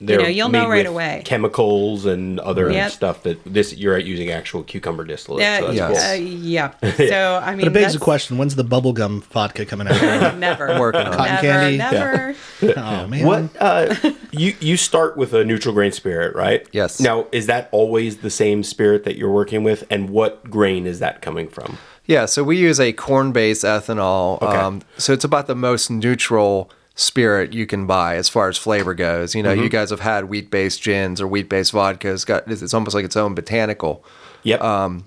They're know, you'll know made right with away. Chemicals and other Yep. stuff that this you're using actual cucumber distillate. yeah, so that's Yes. uh, yeah. So I mean, But it begs the that's- question: When's the bubblegum vodka coming out? Never. Working on it. Cotton never, candy. Never. oh man, What uh, you you start with a neutral grain spirit, right? Yes. Now, is that always the same spirit that you're working with, and what grain is that coming from? yeah so we use a corn-based ethanol Okay. um, so it's about the most neutral spirit you can buy as far as flavor goes you know you guys have had wheat-based gins or wheat-based vodkas got it's it's almost like its own botanical Yep. Um,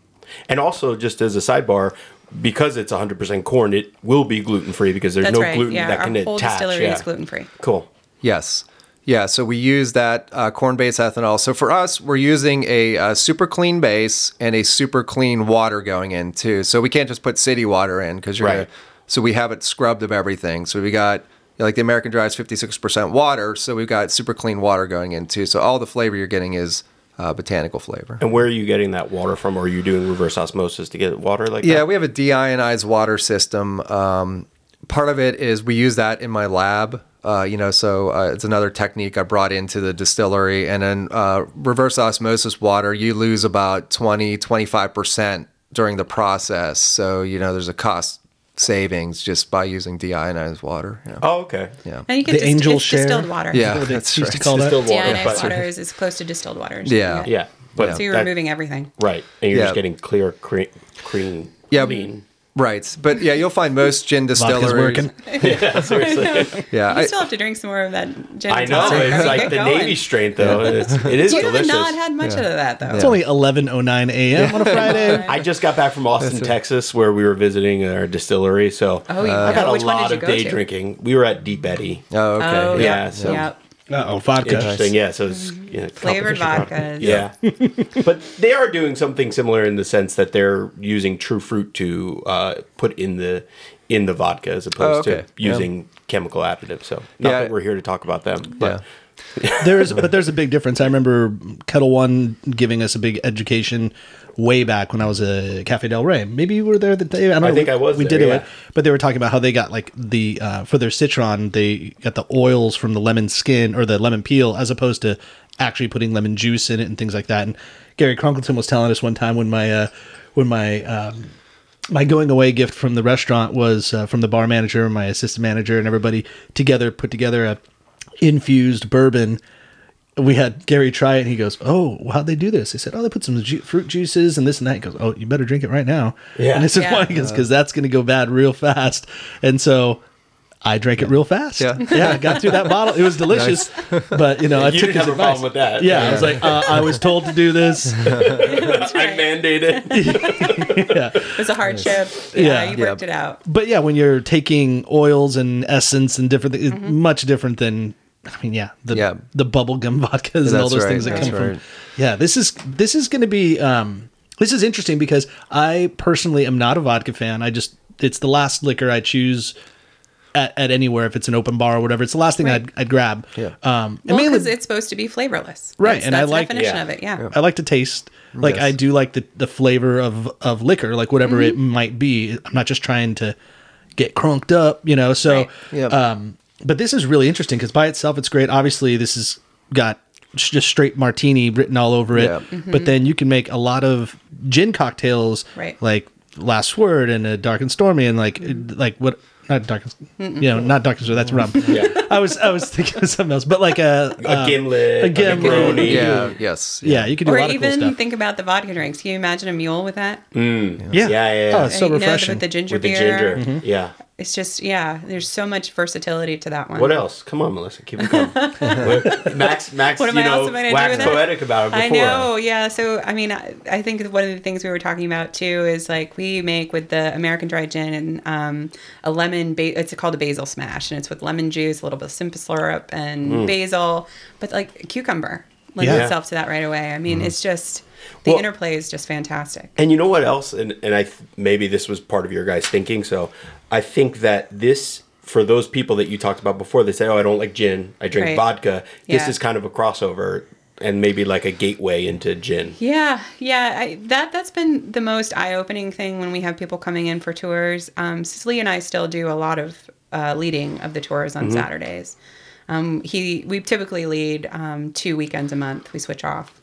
and also, just as a sidebar, because it's 100% corn, it will be gluten free because there's That's no right. gluten yeah, that our can whole attach. distillery yeah. is gluten free. Cool. Yes. Yeah, so we use that uh, corn-based ethanol. So for us, we're using a, uh super clean base and a super clean water going in too. So we can't just put city water in because you're Right. gonna. So we have it scrubbed of everything. So we got like the American Dry is 56% water, so we've got super clean water going in too. So all the flavor you're getting is uh, botanical flavor. And where are you getting that water from? Or are you doing reverse osmosis to get water like Yeah, that? we have a deionized water system. Um, part of it is we use that in my lab Uh, you know, so uh, it's another technique I brought into the distillery. And then uh, reverse osmosis water, you lose about 20, 25% during the process. So, you know, there's a cost savings just by using deionized water. you know. Oh, okay. Yeah. And you can The just, angel it's share. distilled water. Yeah, What they that's used right. call that. Distilled water, Deionized but- water is as close to distilled water. as Yeah. you can Yeah, but So you're that- removing everything. right, and you're Yeah. just getting clear, cre- clean, Yeah. clean. Right. But yeah, you'll find most gin Vodka's distilleries. working. Yeah, seriously. Yeah. You I- still have to drink some more of that gin. I know it's mean, like get the going. Navy strength though. It's, it is You have delicious. not had much of that though. It's only 11:09 a.m. on a Friday. I just got back from Austin, Texas, where we were visiting our distillery. So Oh, you- I got a which one did lot you of go day to? drinking. We were at Deep Eddy. oh, okay. Oh, Yeah, yeah. so- Yep. Oh, vodka. Interesting, yeah. So it's you know, Flavored competition vodkas. Yeah, but they are doing something similar in the sense that they're using true fruit to uh, put in the in the vodka as opposed Oh, okay. to using chemical additives. So not Yeah. that we're here to talk about them, but there's but there's a big difference. I remember Ketel One giving us a big education way back when I was a Cafe Del Rey. Maybe you were there the day. I don't know. think we, I was We there, did yeah. it, but they were talking about how they got like the uh, for their citron, they got the oils from the lemon skin or the lemon peel as opposed to actually putting lemon juice in it and things like that. And Gary Crunkleton was telling us one time when my uh, when my um, my going away gift from the restaurant was uh, from the bar manager, my assistant manager, and everybody together put together a infused bourbon. We had Gary try it, and he goes, "Oh, how'd they do this?" They said, "Oh, they put some ju- fruit juices and this and that." He goes, "Oh, you better drink it right now." Yeah. and this is Yeah. why he goes, "Because that's going to go bad real fast." And so. I drank it real fast. Yeah. yeah, I got through that bottle. It was delicious, but you know, I You took didn't his have a advice. problem with that. Yeah, I was like, uh, I was told to do this. I mandated. yeah, It was a hardship. Yeah. Yeah, you Yeah. worked it out. but yeah, when you're taking oils and essence and different, things, it's much different than. I mean, yeah, the Yeah. the bubblegum vodkas and all those right, things that that's come right. from. Yeah, this is this is going to be um, this is interesting because I personally am not a vodka fan. I just it's the last liquor I choose. At, at anywhere, if it's an open bar or whatever, it's the last thing Right. I'd, I'd grab. Yeah. Um, Well, because it's supposed to be flavorless. Right, That's, and I that's the like- definition Yeah. of it. Yeah. I like to taste. Like Yes. I do like the the flavor of of liquor, like whatever it might be. I'm not just trying to get crunked up, you know. So, Right. Yep. um, but this is really interesting because by itself it's great. Obviously, this has got sh- just straight martini written all over it. Yeah. Mm-hmm. But then you can make a lot of gin cocktails, Right. like Last Word and a Dark and Stormy, and like mm-hmm. like what. Not dark, and- you know, not dark and stormy. That's rum. Yeah. I was, I was thinking of something else, but like a, A um, gimlet, a a gimlet. Negroni. Yeah. Yes. yeah, you can do Or a lot of even cool stuff. think about the vodka drinks. Can you imagine a mule with that? Mm. yeah, Yeah, yeah, yeah. Oh, it's so You know, refreshing. with the ginger with the beer. ginger. Mm-hmm. Yeah. It's just yeah. There's so much versatility to that one. What else? Come on, Melissa, keep it coming. Max, Max, What am you I know, also gonna do waxed with it? poetic about it before. I know, yeah. So, I mean, I, I think one of the things we were talking about too is like we make with the American dry gin and um, a lemon. Ba- it's called a basil smash, and it's with lemon juice, a little bit of simple syrup, and Mm. basil, but like cucumber lends Yeah. itself to that right away. I Mm. mean, it's just the Well- interplay is just fantastic. And you know what else? And and I th- maybe this was part of your guys' thinking. So I think that this for those people that you talked about before, they say, "Oh, I don't like gin. I drink Right. vodka." This Yeah. is kind of a crossover and maybe like a gateway into gin. Yeah, yeah. I, that that's been the most eye-opening thing when we have people coming in for tours. Um, Cicely and I still do a lot of uh, leading of the tours on Saturdays. Um, he we typically lead um, two weekends a month. We switch off,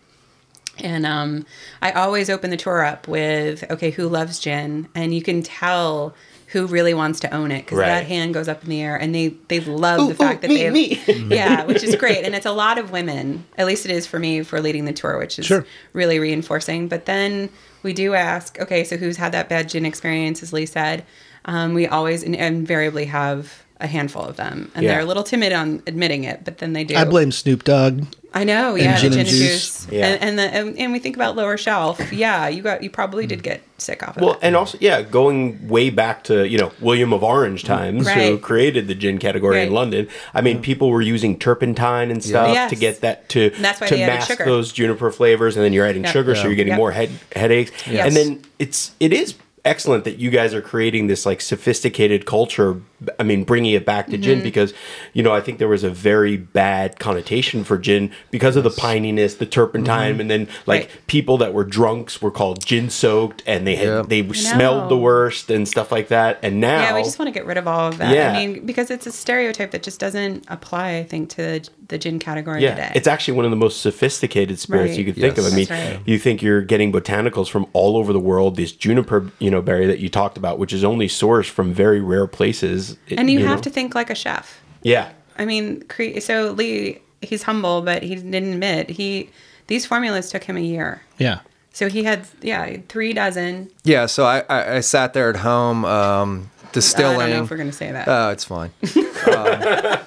and um, I always open the tour up with okay, who loves gin, and you can tell. Who really wants to own it? Because Right. that hand goes up in the air, and they they love the fact that they have, yeah, which is great, and it's a lot of women. At least it is for me for leading the tour, which is Sure. really reinforcing. But then we do ask, okay, so who's had that bad gin experience, as Lee said? Um, we always in- invariably have a handful of them, and Yeah. they're a little timid on admitting it, but then they do. I blame Snoop Dogg. I know, yeah, gin the and gin and juice. juice, Yeah. and and, the, and and we think about lower shelf. Yeah, you got you probably did hmm. get sick off of it. Well, it. and also, yeah, going way back to you know William of Orange hmm. times, who created the gin category in London. I mean, people were using turpentine and stuff Yes. to get that to that's why to mask sugar. those juniper flavors, and then you're adding Yep. sugar, so you're getting Yep. more head headaches. Yes. And then it's it is excellent that you guys are creating this like sophisticated culture I mean, bringing it back to Mm-hmm. gin because, you know, I think there was a very bad connotation for gin because of the pininess, the turpentine, and then like Right. people that were drunks were called gin soaked, and they had Yeah. they smelled the worst and stuff like that. And now, Yeah, we just want to get rid of all of that. Yeah. I mean, because it's a stereotype that just doesn't apply, I think, to the, the gin category yeah, today. it's actually one of the most sophisticated spirits Right. you could think of. I Yes. mean, right. you think you're getting botanicals from all over the world. This juniper, you know, berry that you talked about, which is only sourced from very rare places. It- and you, have know? to think like a chef. yeah. I mean, cre- so Lee, he's humble, but he didn't admit he these formulas took him a year. Yeah. So he had yeah three dozen. Yeah, so I, I, I sat there at home um, I don't know if we're gonna say that. Oh, it's fine. Um,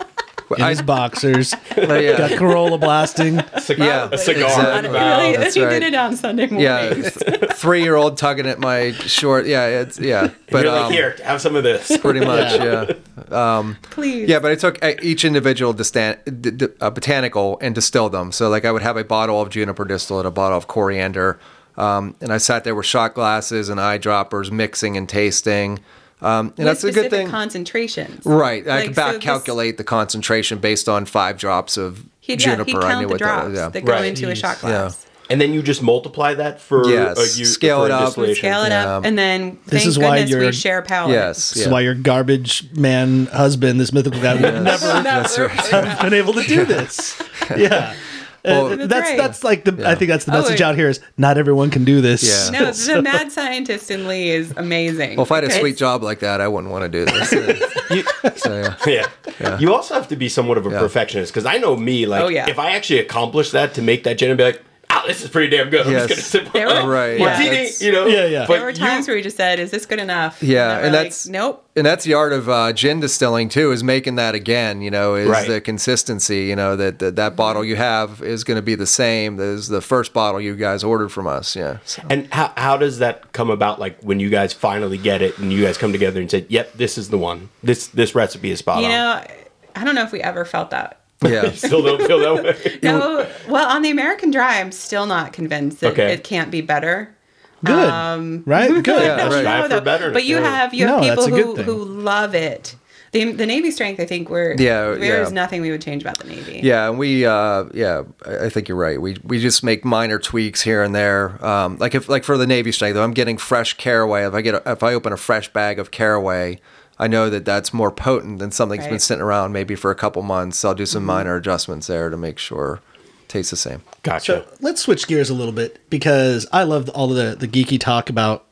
In his boxers, but yeah, got Carolla blasting. yeah, a cigar. exactly. really, that's he right. did it on Sunday morning. yeah, three year old tugging at my short. Yeah, it's yeah, but You're like, um, here, have some of this. pretty much. Yeah. Please. Yeah, but I took uh, each individual distan- d- d- uh, botanical and distilled them. So, like, I would have a bottle of juniper distillate, a bottle of coriander, um, and I sat there with shot glasses and eyedroppers, mixing and tasting. Um, and With that's a good thing, concentrations. right? I Like, could so back this- calculate the concentration based on five drops of He'd, yeah, juniper. he'd I count knew the what drops that was. Yeah. that go Right. into a shot Jeez. glass. And then you just multiply that for Yes, a, you, scale for it up. distillation. Scale it up, and then This thank is why goodness we share palate. Yes. This is why your garbage man husband, this mythical guy, would never That's right. have been able to do this. Yeah. Well- That's that's right. that's like the I think that's the Oh, message wait. out here is not everyone can do this. Yeah. No, the mad scientist in Lee is amazing. Well, if I had a sweet job like that, I wouldn't want to do this. so, yeah. Yeah. You also have to be somewhat of a Yeah. perfectionist because I know me, like, Oh, yeah. if I actually accomplish that to make that gin and be like, oh, this is pretty damn good. I'm Yes. just going to sip There were- Right, martini, that's- you know? Yeah, yeah. But there were you- times where we just said, "Is this good enough?" Yeah, they and were like, that's- nope. and that's the art of uh, gin distilling too is making that again you know is Right. the consistency you know that that, that bottle you have is going to be the same as the first bottle you guys ordered from us yeah so. And how, how does that come about? Like when you guys finally get it and you guys come together and say, "Yep, this is the one. This this recipe is spot You on." know, I don't know if we ever felt that. Yeah Still don't feel that way. No, well, on the American Dry, I'm still not convinced that Okay. it can't be better. Good. Um, right? Good. Yeah, I don't right. Strive know, for though. better. But you Yeah. have you have No, people who, thing. who love it. The, the Navy strength, I think, we're Yeah, There's yeah. nothing we would change about the Navy. yeah and we uh yeah I I think you're right we we just make minor tweaks here and there um like if like for the navy strength though i'm getting fresh caraway if i get a, if i open a fresh bag of caraway I know that that's more potent than something that's been sitting around maybe for a couple months. I'll do some minor adjustments there to make sure it tastes the same. Gotcha. So let's switch gears a little bit because I love all of the, the geeky talk about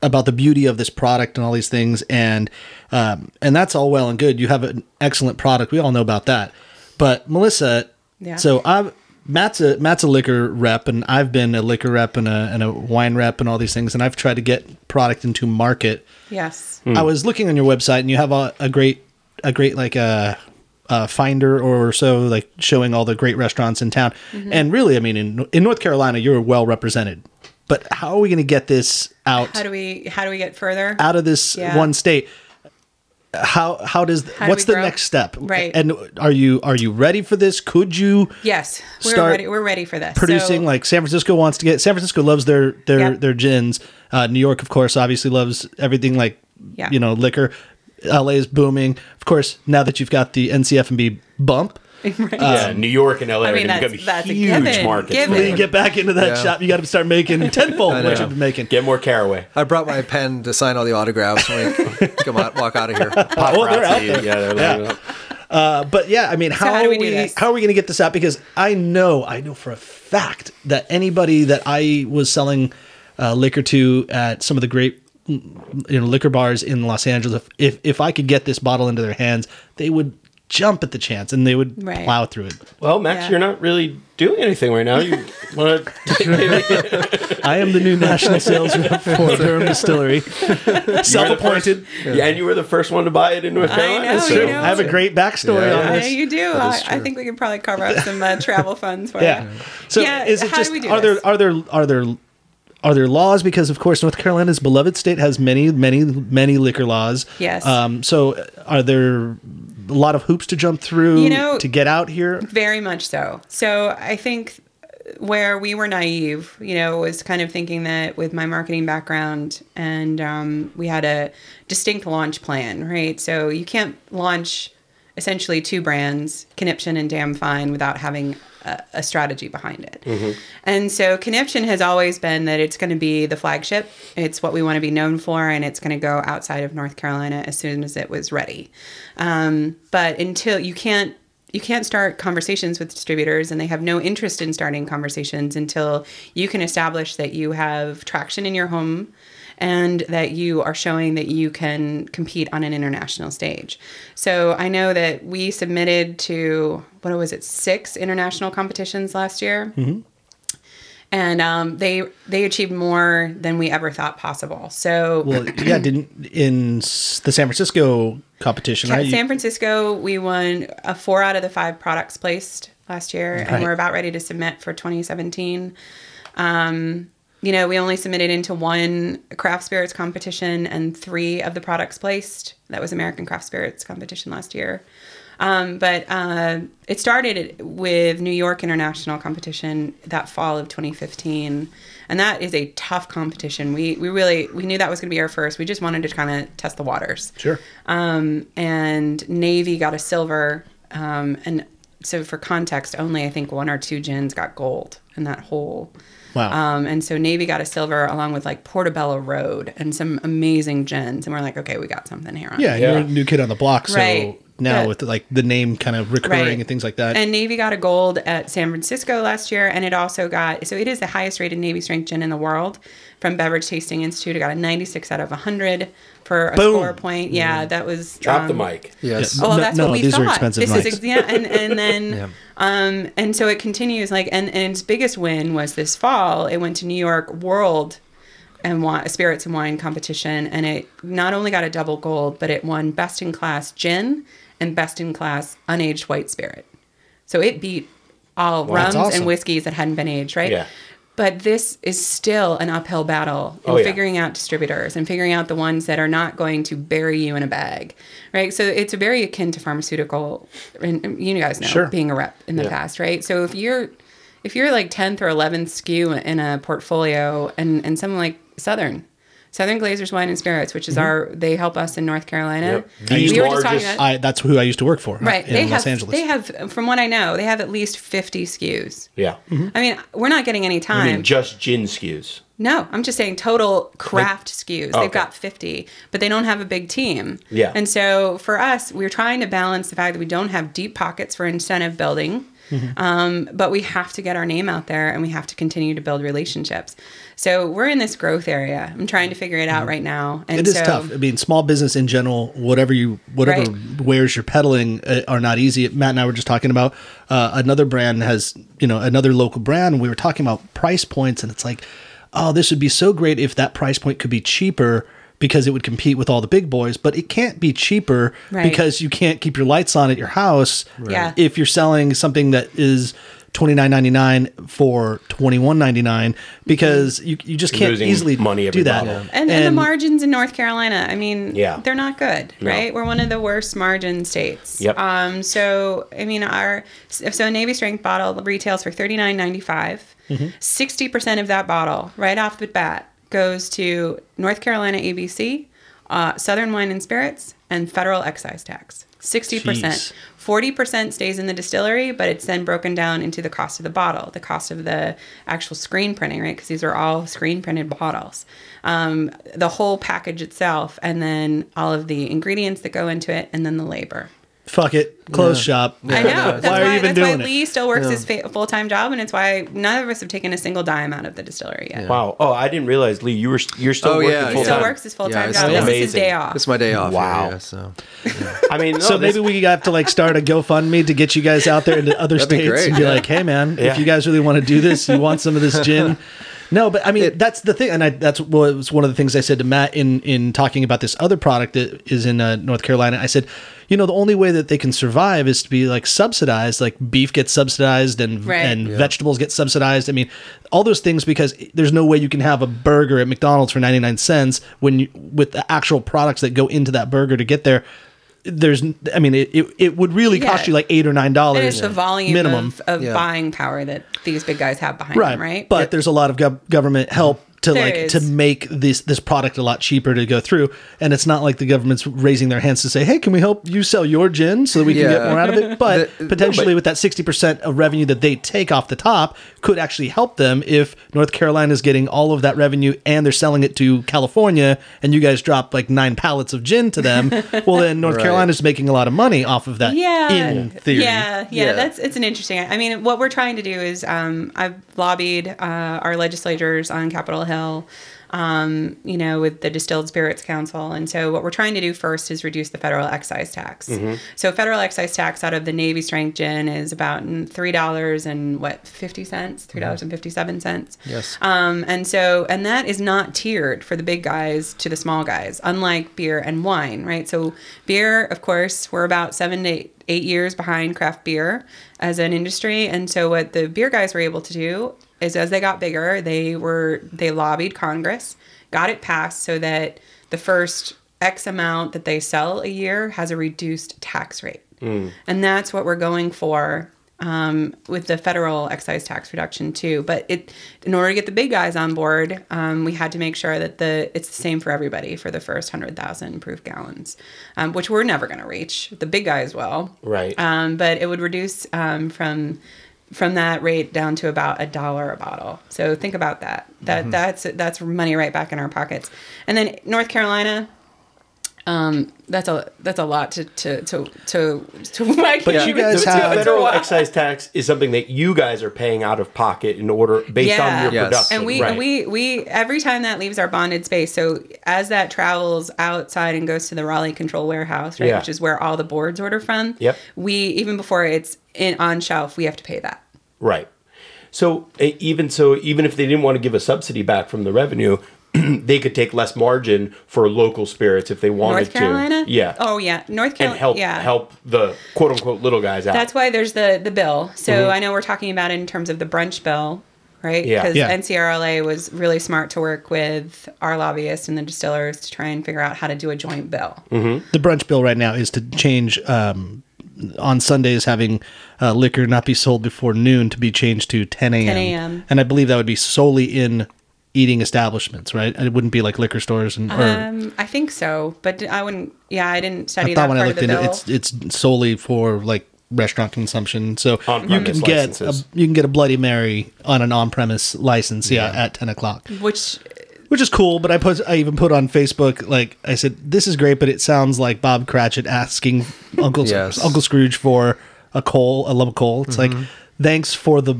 about the beauty of this product and all these things and um, and that's all well and good. You have an excellent product. We all know about that. But Melissa, Yeah. so I've Matt's a Matt's a liquor rep and I've been a liquor rep and a and a wine rep and all these things and I've tried to get product into market. Yes. Hmm. I was looking on your website and you have a, a great a great like a, a finder or so like showing all the great restaurants in town. Mm-hmm. And really, I mean, in in North Carolina, you're well represented. But how are we going to get this out How do we how do we get further? out of this Yeah. one state? How how does How what's we the grow? next step? Right. And are you are you ready for this? Could you yes, we're Start ready. We're ready for this. producing So- like San Francisco wants to get San Francisco loves their their Yep. their gins. Uh, New York, of course, obviously loves everything like Yeah. you know liquor. LA is booming. Of course, now that you've got the NCF&B bump, yeah, New York and LA I are mean, going to that's- become that's a huge given. markets. Given. for when you get back into that Yeah. shop, you got to start making tenfold what know. you've been making. Get more caraway. I brought my pen to sign all the autographs when we come out, walk out of here. Oh, they're out there. Yeah, they're lining up. Uh, but yeah, I mean, how, how do we are do we this? how are we going to get this out? Because I know, I know for a fact that anybody that I was selling uh, liquor to at some of the great you know liquor bars in Los Angeles, if, if if I could get this bottle into their hands, they would jump at the chance and they would Right. plow through it. Well, Max, Yeah. you're not really doing anything right now. You want to? I am the new national sales rep for Durham Distillery, self-appointed. yeah, and you were the first one to buy it in North I know, so- you know. I have a great backstory Yeah. on I know this. you do. I, I think we could probably carve out some uh, travel funds for Yeah. it. So Yeah, is it how do just we do are there this? are there are there are there laws because of course North Carolina's beloved state has many many many liquor laws. Yes. Um so are there a lot of hoops to jump through You know- to get out here? Very much so. So I think where we were naive, you know, was kind of thinking that with my marketing background and um, we had a distinct launch plan, right? So you can't launch essentially two brands, Conniption and Damn Fine, without having a, a strategy behind it. And so Conniption has always been that it's going to be the flagship. It's what we want to be known for, and it's going to go outside of North Carolina as soon as it was ready. Um, but until you can't you can't start conversations with distributors and they have no interest in starting conversations until you can establish that you have traction in your home and that you are showing that you can compete on an international stage. So I know that we submitted to what was it, six international competitions last year. And um, they they achieved more than we ever thought possible. So Well, yeah, didn't in the San Francisco competition, right? San Francisco, we won a four out of the five products placed last year, Right. and we're about ready to submit for 2017. Um, you know, we only submitted into one craft spirits competition and three of the products placed. That was American Craft Spirits competition last year. Um, but uh, it started with New York International Competition that fall of 2015, and that is a tough competition. We we really we knew that was going to be our first. We just wanted to kind of test the waters sure. um, and Navy got a silver. Um, and so, for context, only I think one or two gins got gold in that whole. Wow. Um, and so Navy got a silver along with like Portobello Road and some amazing gins. And we're like, okay, we got something here. On yeah, Yeah. you're a new kid on the block, so Right. Now Yeah. with like the name kind of recurring Right. and things like that. And Navy got a gold at San Francisco last year, and it also got so it is the highest rated Navy strength gin in the world from Beverage Tasting Institute. It got a 96 out of 100 for a Boom. score point. Yeah, that was Drop the um, mic. Yes. Oh, well, that's no, what we these are thought. expensive this mics. is yeah, and and then um and so it continues like and and its biggest win was this fall. It went to New York World and won spirits and wine competition, and it not only got a double gold, but it won best in class gin and best in class unaged white spirit. So it beat all rums awesome. and whiskeys that hadn't been aged, right? Yeah. But this is still an uphill battle oh, in Oh, yeah. figuring out distributors and figuring out the ones that are not going to bury you in a bag, right? So it's very akin to pharmaceutical, and you guys know Sure. being a rep in the Yeah. past, right? So if you're if you're like tenth or eleventh SKU in a portfolio, and and something like Southern. Southern Glazer's Wine and Spirits, which is Mm-hmm. our, they help us in North Carolina. Yep. The We were just talking largest- about, I, that's who I used to work for, right? In They Los have, Angeles. they have, from what I know, they have at least fifty SKUs. Yeah. I mean, we're not getting any I time. mean, just gin SKUs. No, I'm just saying total craft SKUs. Oh, They've okay. got 50, but they don't have a big team. Yeah. And so for us, we're trying to balance the fact that we don't have deep pockets for incentive building, Mm-hmm. um, but we have to get our name out there and we have to continue to build relationships. So we're in this growth area. I'm trying to figure it out right now. And Mm-hmm. It is so, tough. I mean, small business in general, whatever you, whatever Right. wares you're peddling uh, are not easy. Matt and I were just talking about uh, another brand has, you know, another local brand. And we were talking about price points, and it's like, oh, this would be so great if that price point could be cheaper because it would compete with all the big boys. But it can't be cheaper Right. because you can't keep your lights on at your house. Yeah. If you're selling something that is. Twenty nine ninety nine for twenty one ninety nine because you, you just can't Losing easily money every do that. bottle. and, and, the margins in North Carolina, I mean, Yeah. they're not good, No. right? We're one of the worst margin states. Yep. Um, so I mean, our so a Navy strength bottle retails for thirty nine ninety five. Sixty percent of that bottle, right off the bat, goes to North Carolina ABC, uh, Southern Wine and Spirits, and federal excise tax. Sixty Jeez. percent. 40% stays in the distillery, but it's then broken down into the cost of the bottle, the cost of the actual screen printing, right? Because these are all screen printed bottles. Um, the whole package itself, and then all of the ingredients that go into it, and then the labor. Fuck it, close shop. I know. That's why why, are you even that's why doing it? Lee still works his fa- full time job, and it's why none of us have taken a single dime out of the distillery yet. Wow. Oh, I didn't realize, Lee, you were you're still Oh, working yeah, full He still works his full time Yeah, job. it's This is his day off. It's my day off. here, Wow. yeah, so I mean, So this- maybe we have to like start a GoFundMe to get you guys out there into other That'd be states and be yeah. like, hey man, Yeah. if you guys really want to do this, you want some of this gin. No, but I mean that's the thing, and I, that's what was one of the things I said to Matt in in talking about this other product that is in uh, North Carolina. I said, you know, the only way that they can survive is to be like subsidized, like beef gets subsidized and Right. and vegetables get subsidized. I mean, all those things because there's no way you can have a burger at McDonald's for 99 cents when you with the actual products that go into that burger to get there there's I mean it, it, it would really cost you like eight or nine dollars And it's the volume minimum. of, of Yeah. buying power that these big guys have behind right them, right? but there's a lot of gov- government help to There like is. to make this this product a lot cheaper to go through and it's not like the government's raising their hands to say hey can we help you sell your gin so that we can get more out of it but The- potentially with that 60% of revenue that they take off the top could actually help them if north carolina is getting all of that revenue and they're selling it to california and you guys drop like nine pallets of gin to them well then north Right. carolina's making a lot of money off of that yeah in theory yeah, yeah Yeah. that's it's an interesting i mean what we're trying to do is um, i've lobbied uh, our legislators on capitol hill um, you know with the distilled spirits council and so what we're trying to do first is reduce the federal excise tax so federal excise tax out of the navy strength gin is about three dollars and what 50 cents three dollars and 57 cents Yes. um, and so, and that is not tiered for the big guys to the small guys, unlike beer and wine, right? So, beer, of course, we're about seven to eight, eight years behind craft beer as an industry. And so, what the beer guys were able to do is, as they got bigger, they were they lobbied Congress, got it passed so that the first X amount that they sell a year has a reduced tax rate, and that's what we're going for um, with the federal excise tax reduction too. But it, in order to get the big guys on board, um, we had to make sure that the it's the same for everybody for the first hundred thousand proof gallons, um, which we're never going to reach. The big guys will, Right. Um, but it would reduce um, from from that rate down to about a dollar a bottle. So think about that. That mm-hmm. that's that's money right back in our pockets. And then North Carolina. Um, that's a that's a lot to to to to. to But you guys the, have- the federal excise tax is something that you guys are paying out of pocket in order based on your Yes. production. and we right. we we every time that leaves our bonded space so as that travels outside and goes to the raleigh control warehouse right Yeah. which is where all the boards order from Yep. we even before it's in on shelf we have to pay that Right. So even so, even if they didn't want to give a subsidy back from the revenue, they could take less margin for local spirits if they wanted north carolina to. Yeah. oh yeah north Carolina. and help yeah help the quote unquote little guys out. that's why there's the the bill so Mm-hmm. i know we're talking about it in terms of the brunch bill right Yeah. because Yeah. ncrla was really smart to work with our lobbyists and the distillers to try and figure out how to do a joint bill the brunch bill right now is to change um, on Sundays having uh, liquor not be sold before noon to be changed to 10 a.m. 10 a.m.. And I believe that would be solely in eating establishments, right? It wouldn't be like liquor stores and. Or, um i think so but i wouldn't yeah i didn't study I that thought when part I of looked the into bill it, it's it's solely for like restaurant consumption. So you On-premise can get a, you can get a Bloody Mary on an on-premise license, yeah, at 10 o'clock. which which is cool. But I put I even put on Facebook like I said this is great, but it sounds like Bob Cratchit asking Uncle Yes. Uncle Scrooge for a coal, a lump of coal. It's like thanks for the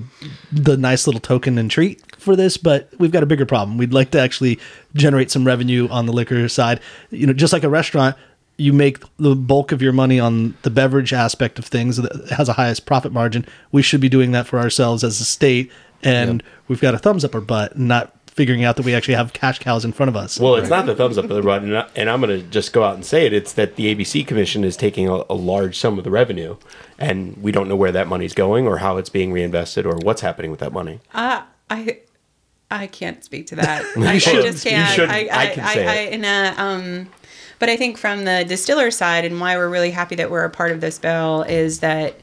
the nice little token and treat for this, but we've got a bigger problem. We'd like to actually generate some revenue on the liquor side. You know, just like a restaurant. You make the bulk of your money on the beverage aspect of things that has a highest profit margin. We should be doing that for ourselves as a state, and we've got a thumbs up our butt, not figuring out that we actually have cash cows in front of us. well, it's not the thumbs up of the run, and, I, and I'm going to just go out and say it. It's that the ABC Commission is taking a, a large sum of the revenue, and we don't know where that money's going, or how it's being reinvested, or what's happening with that money. uh, i i can't speak to that i, I should. just You can't should. i I i can i, say I, it. in a, um but i think from the distiller side and why we're really happy that we're a part of this bill is that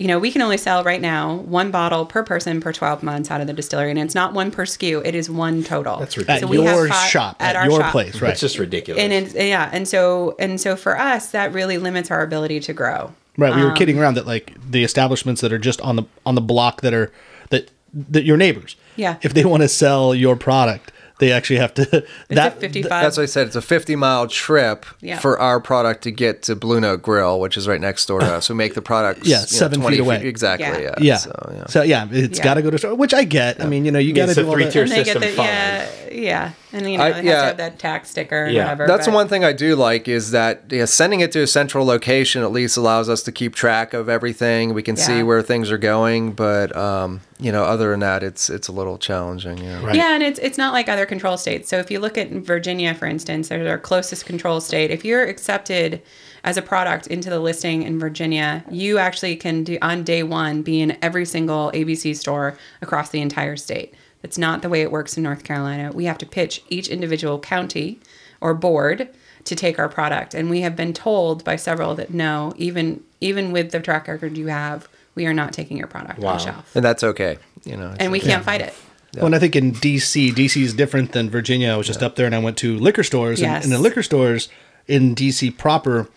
you know, we can only sell right now one bottle per person per 12 months out of the distillery, and it's not one per SKU, it is one total. That's at ridiculous. we have your fi- shop, at, our your shop. place, right? That's just ridiculous. And it's, yeah, and so and so for us, that really limits our ability to grow. Right, Um, we were kidding around that like the establishments that are just on the on the block that are that that your neighbors. Yeah. If they want to sell your product, they actually have to It's that a 55. That's what I said. It's a 50 mile trip Yeah. for our product to get to Blue Note Grill, which is right next door to us. We make the products Yeah, you know, seven 20 feet away. Exactly. Yeah. Yeah. yeah. So, yeah. So yeah, it's Yeah. got to go to store, which I get. I mean, you know, you got to It's a do all three-tier that. and they get system the, yeah, yeah, and you know, I- it has yeah. to have that tax sticker or Yeah. whatever. That's the one thing I do like is that yeah, sending it to a central location at least allows us to keep track of everything. We can see where things are going, but um, you know, other than that, it's it's a little challenging. Yeah. Right. Yeah, and it's it's not like other control states. So if you look at Virginia, for instance, they're our closest control state. If you're accepted as a product into the listing in Virginia, you actually can do on day one be in every single ABC store across the entire state. That's not the way it works in North Carolina. We have to pitch each individual county or board to take our product. And we have been told by several that no, even even with the track record you have, we are not taking your product Wow. on shelf. and that's okay. You know, And we can't fight it. Well, and I think in DC, DC is different than Virginia. I was just up there and I went to liquor stores. Yes. And, and the liquor stores in DC proper,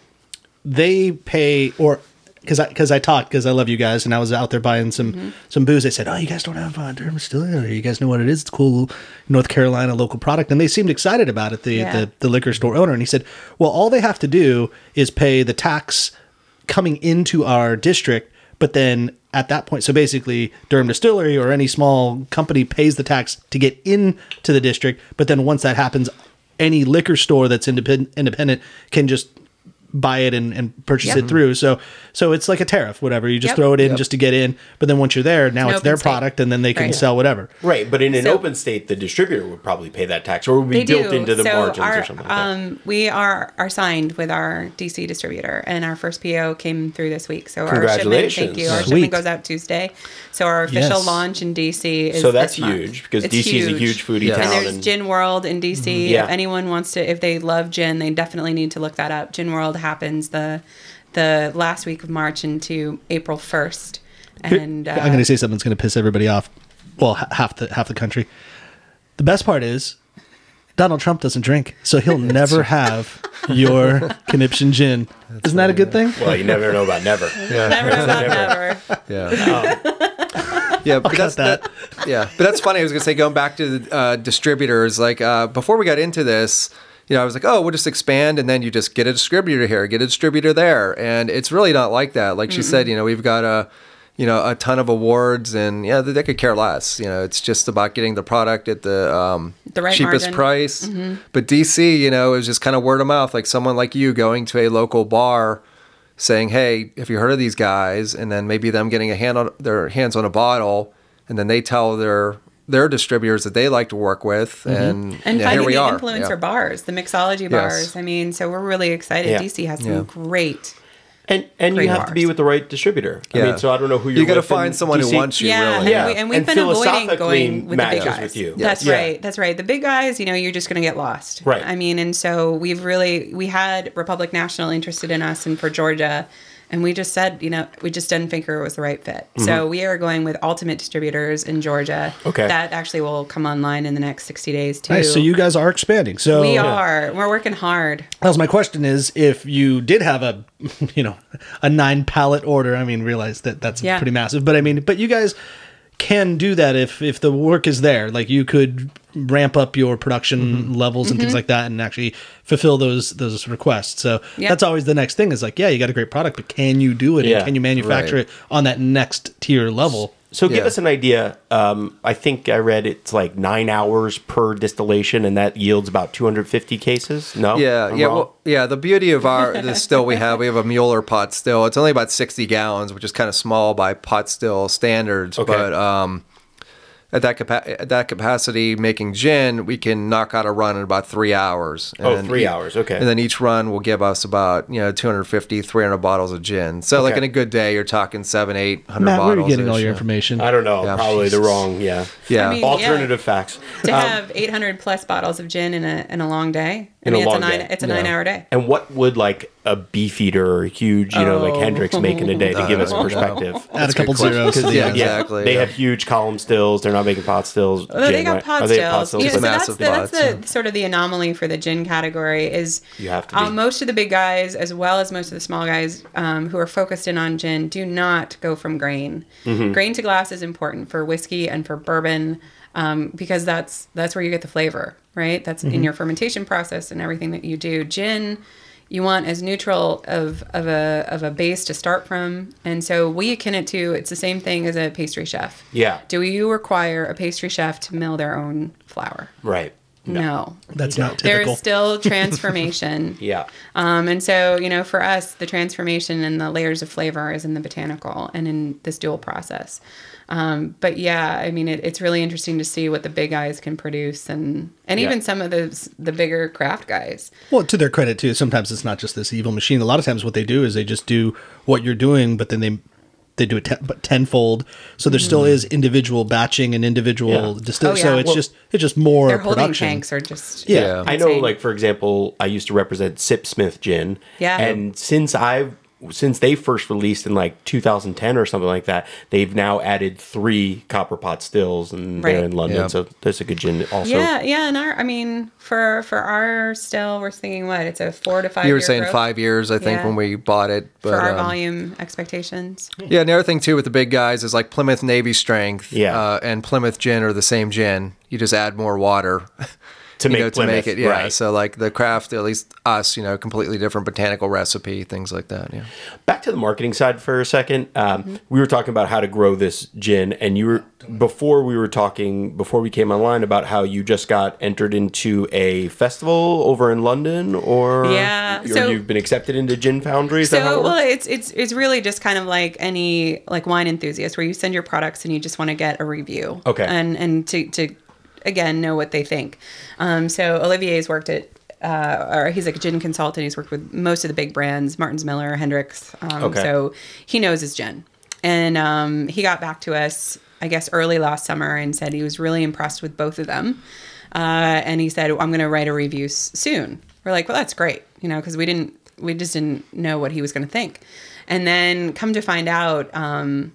they pay or because I because I talked because I love you guys and I was out there buying some Mm-hmm. some booze. They said, "Oh, you guys don't have uh, Durham Distillery. You guys know what it is? It's cool, North Carolina local product." And they seemed excited about it. The Yeah. the, the liquor store owner and he said, "Well, all they have to do is pay the tax coming into our district, but then at that point, so basically Durham Distillery or any small company pays the tax to get into the district, but then once that happens, any liquor store that's independent independent can just buy it and, and purchase Yep. it through. So so it's like a tariff, whatever. You just Yep. throw it in just to get in, but then once you're there, now An it's their state. product and then they can Right. sell whatever. Right, but in an So- open state, the distributor would probably pay that tax, or would be built do. into the so margins our, or something. Like that. um, we are are signed with our DC distributor, and our first PO came through this week. So our shipment, Congratulations. thank you. Our Sweet. shipment goes out Tuesday. So our official Yes. launch in DC is So that's this month. huge because It's DC is a huge foodie Yeah. town. And there's Gin World in DC. Yeah. If anyone wants to, if they love gin, they definitely need to look that up. Gin World happens the the last week of March into April 1st. And uh, I'm going to say something that's going to piss everybody off. Well, half the half the country. The best part is Donald Trump doesn't drink, so he'll never have your conniption gin. Isn't that a good thing? well, you never know about never. never about never. Yeah. yeah, but that's that. that. Yeah, but that's funny. I was gonna say going back to the uh, distributors. Like uh, before we got into this, you know, I was like, oh, we'll just expand, and then you just get a distributor here, get a distributor there, and it's really not like that. Like she said, you know, we've got a, you know, a ton of awards, and yeah, they, they could care less. You know, it's just about getting the product at the um, The right cheapest margin. price. But DC, you know, is just kind of word of mouth. Like someone like you going to a local bar saying, "Hey, have you heard of these guys?" And then maybe them getting a hand on their hands on a bottle, and then they tell their their distributors that they like to work with, mm-hmm. and, And yeah, finding here we the are. influencer Yeah. bars, the mixology bars. I mean, so we're really excited. Yeah. DC has some Yeah. great. And and Great you have to be with the right distributor. I mean, so I don't know who you're. You got to find someone who wants you. Yeah, really. and, we, and we've And been avoiding going with the big guys. with you. That's Yeah. right. That's right. The big guys, you know, you're just going to get lost. Right. I mean, and so we've really we had Republic National interested in us and for Georgia, and we just said, you know, we just didn't think it was the right fit. So we are going with Ultimate Distributors in Georgia. Mm-hmm. Okay. That actually will come online in the next 60 days too. Nice. So you guys are expanding. So we are. We're working hard. That was my question: is if you did have a, you know, a nine pallet order. I mean, realize that that's Yeah. pretty massive, but I mean, but you guys can do that if if the work is there. Like you could ramp up your production Mm-hmm. levels and things like that, and actually fulfill those those requests. So Yeah. that's always the next thing. Is like, yeah, you got a great product, but can you do it? Yeah. and can you manufacture Right. it on that next tier level? So give Yeah. us an idea. Um, I think I read it's like nine hours per distillation, and that yields about 250 cases. No, Yeah, I'm yeah, well, yeah. The beauty of our the still we have, we have a Mueller pot still. It's only about sixty gallons, which is kind of small by pot still standards. Okay. But um, at that capa- at that capacity, making gin, we can knock out a run in about three hours. Oh, And three e- hours, okay. And then each run will give us about you know 250, 300 bottles of gin. So like in a good day, you're talking seven, eight hundred Matt, where are you getting all your yeah. information? I don't know. Yeah. Probably the wrong. Yeah. Yeah. I mean, Alternative facts. To Um, have 800 plus bottles of gin in a in a long day. I In a mean, it's a nine. day. It's a Yeah. nine hour day. And what would like a beefeater or a huge, you know, like Oh. Hendrick's make in a day to give us perspective? Add a couple question. zeros. to the Yeah, end. exactly. They yeah. have huge column stills. They're not making pot stills. Well, they got pot Oh, they pot stills. stills. You know, so but- that's Massive the, that's pots, the sort of the anomaly for the gin category is You have to uh, most of the big guys, as well as most of the small guys um, who are focused in on gin, do not go from grain. Mm-hmm. Grain to glass is important for whiskey and for bourbon um, because that's that's where you get the flavor, right? That's Mm-hmm. in your fermentation process and everything that you do. Gin. You want as neutral of, of a of a base to start from, and so we akin it to it's the same thing as a pastry chef. Yeah. Do you require a pastry chef to mill their own flour? Right. No. That's not There typical. is still transformation. Yeah. um, and so, you know, for us, the transformation and the layers of flavor is in the botanical and in this dual process. Um, but yeah, I mean, it, it's really interesting to see what the big guys can produce and, and Yeah. even some of those, the bigger craft guys. Well, to their credit too, sometimes it's not just this evil machine. A lot of times, what they do is they just do what you're doing, but then they they do it ten, but tenfold. So there still is mm. individual batching and individual Yeah. distill. Oh, yeah. So it's Well- just it's just more Their holding production. tanks are just Yeah. I know, like for example, I used to represent Sipsmith Gin. Yeah. And since I've since they first released in like 2010 or something like that, they've now added three copper pot stills, and they're in London. Yeah. So there's a good gin also. yeah, yeah, and our I mean for for our still we're thinking what it's a four to five. You were year saying growth five years, I think, Yeah. when we bought it. But, for our um, volume expectations. Yeah, and the other thing too with the big guys is like Plymouth Navy Strength, Yeah. uh, and Plymouth Gin are the same gin. You just add more water To make know, to make it. Yeah, right. so like the craft, at least us, you know, completely different botanical recipe, things like that. Yeah. Back to the marketing side for a second. Um, We were talking about how to grow this gin, and you were before we were talking before we came online about how you just got entered into a festival over in London, or Yeah, or so- you've been accepted into Gin Foundry. Is that how So it well, it's it's it's really just kind of like any like wine enthusiast where you send your products and you just want to get a review. Okay. And and to to again know what they think. Um, so Olivier's worked at. Uh, or he's like a gin consultant. He's worked with most of the big brands, Martin Miller's, Hendrick's. Um, Okay. So he knows his gin. And um, he got back to us, I guess, early last summer and said he was really impressed with both of them. Uh, and he said, I'm going to write a review s- soon. We're like, well, that's great, you know, because we didn't, we just didn't know what he was going to think. And then come to find out, um,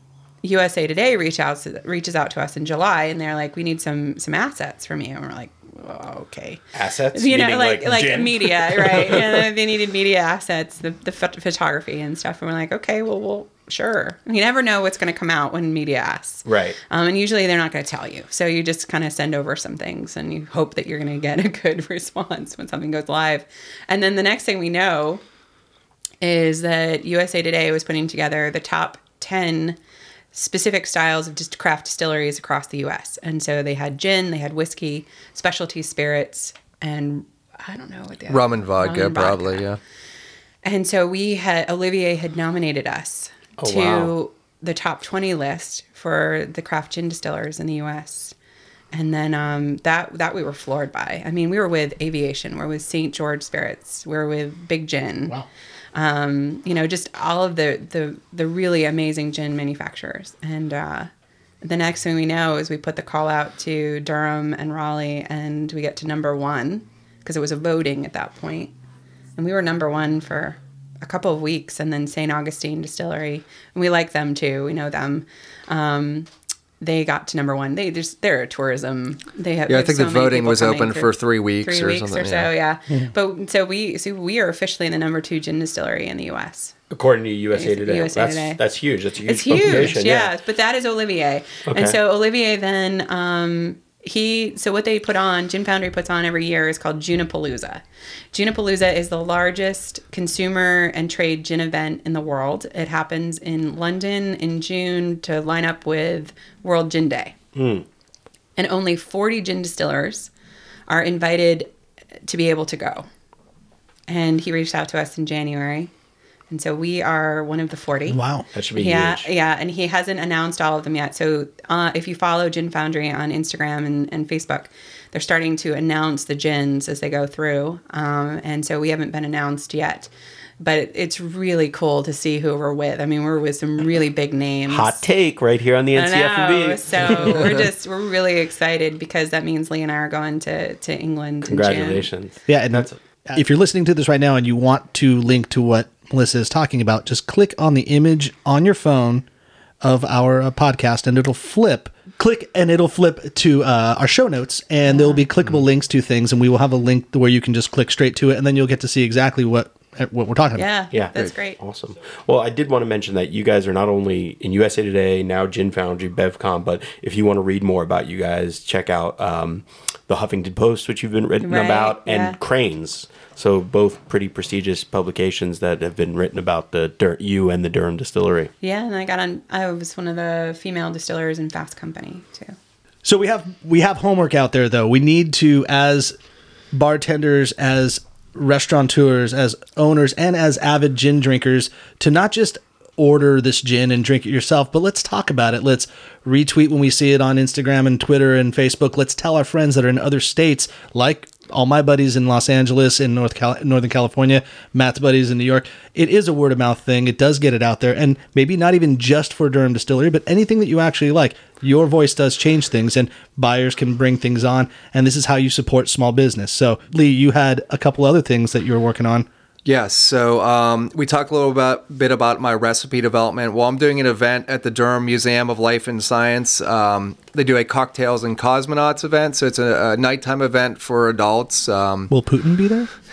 USA Today reach out, reaches out to us in July and they're like, we need some, some assets from you. And we're like, okay assets. you know, meaning, like like, media, right? they needed media assets, the the phot- photography and stuff. And we're like, okay, well, well, sure. You never know what's going to come out when media asks, Right. Um, and usually they're not going to tell you, so you just kind of send over some things, and you hope that you're going to get a good response when something goes live. And then the next thing we know is that USA Today was putting together the top ten specific styles of just craft distilleries across the US. And so they had gin, they had whiskey, specialty spirits, and I don't know what the other- Rum and vodka, rum and probably. vodka. Yeah. And so we had Olivier had nominated us Oh, to wow. the top 20 list for the craft gin distillers in the US. And then um, that that we were floored by. I mean, we were with Aviation, we're with St. George Spirits, we're with Big Gin. Wow. Um, you know, just all of the the the really amazing gin manufacturers. And uh, the next thing we know is we put the call out to Durham and Raleigh, and we get to number one because it was a voting at that point. And we were number one for a couple of weeks and then st augustine distillery. And we like them too. We know them. Um, they got to number one they just they're a tourism they have Yeah, I think the so many voting was open for three weeks three or weeks something, or so yeah, but so we so we are officially the number two gin distillery in the us According to USA Today, USA that's Today. that's huge. That's a huge it's huge publication. yeah. but that is olivier Okay. and so olivier then um he so what they put on gin foundry puts on every year is called junipalooza. Junipalooza is the largest consumer and trade gin event in the world. It happens in london in june to line up with world gin day. Hmm. And only 40 gin distillers are invited to be able to go. And he reached out to us in january and so we are one of the 40 Wow. That should be yeah, huge. yeah, and he hasn't announced all of them yet. So uh, if you follow Gin Foundry on Instagram and, and Facebook, they're starting to announce the gins as they go through. Um, and so we haven't been announced yet, but it, it's really cool to see who we're with. I mean, we're with some really big names. Hot take right here on the I know. NCF&B. So we're just we're really excited because that means Lee and I are going to to England. in June. Congratulations. Yeah, and That's- if you're listening to this right now and you want to link to what Melissa is talking about, just click on the image on your phone of our uh, podcast, and it'll flip. Click and it'll flip to uh, our show notes, and there'll be clickable links to things, and we will have a link where you can just click straight to it, and then you'll get to see exactly what uh, what we're talking about. Yeah, Yeah, that's great. Awesome. Well, I did want to mention that you guys are not only in USA Today now, Gin Foundry, BevCon, but if you want to read more about you guys, check out um, the Huffington Post, which you've been written Right, about, and yeah. Cranes. So both pretty prestigious publications that have been written about the Dur- you and the Durham Distillery. Yeah, and I got on. I was one of the female distillers in Fast Company too. So we have we have homework out there though. We need to as bartenders, as restaurateurs, as owners, and as avid gin drinkers to not just order this gin and drink it yourself, but let's talk about it. Let's retweet when we see it on Instagram and Twitter and Facebook. Let's tell our friends that are in other states like all my buddies in Los Angeles, in North Cal- Northern California, Matt's buddies in New York. It is a word of mouth thing. It does get it out there, and maybe not even just for Durham Distillery, but anything that you actually like. Your voice does change things, and buyers can bring things on, and this is how you support small business. So, Lee, you had a couple other things that you were working on. Yes. So um, we talked a little about, bit about my recipe development. Well, I'm doing an event at the Durham Museum of Life and Science. Um, they do a cocktails and cosmonauts event. So it's a, a nighttime event for adults. Um, Will Putin be there?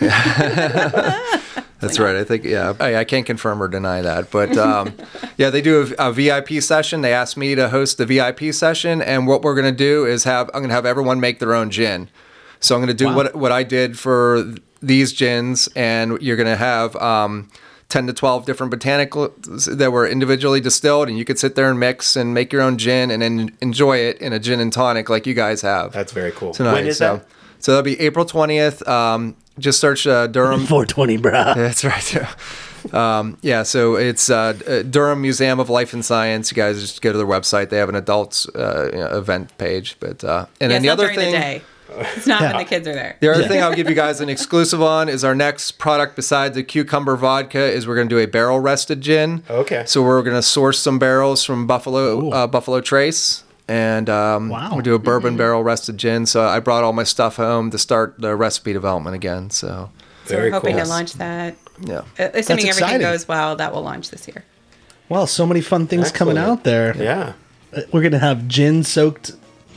that's right. I think, yeah. I, I can't confirm or deny that. But um, yeah, they do a, a VIP session. They asked me to host the VIP session. And what we're going to do is have, I'm going to have everyone make their own gin. So I'm going to do what, what I did for these gins, and you're going to have um, 10 to 12 different botanicals that were individually distilled, and you could sit there and mix and make your own gin and then enjoy it in a gin and tonic like you guys have. That's very cool. tonight. When is so, that? so that'll be April 20th. Um, just search uh, Durham. 420, brah. That's right. Um, yeah, so it's uh, uh, Durham Museum of Life and Science. You guys just go to their website. They have an adults uh, you know, event page. But uh, and Yeah, then it's the not other thing, the day. It's not Yeah. when the kids are there. the other thing I'll give you guys an exclusive on is our next product besides the cucumber vodka is we're going to do a barrel rested gin. Okay. So we're going to source some barrels from Buffalo uh, Buffalo Trace. And um, Wow. we'll do a bourbon barrel rested gin. So I brought all my stuff home to start the recipe development again. So So Very we're hoping cool. to launch that. yeah. Uh, assuming everything goes well, that will launch this year. Well, so many fun things coming out there. Yeah. We're gonna have gin soaked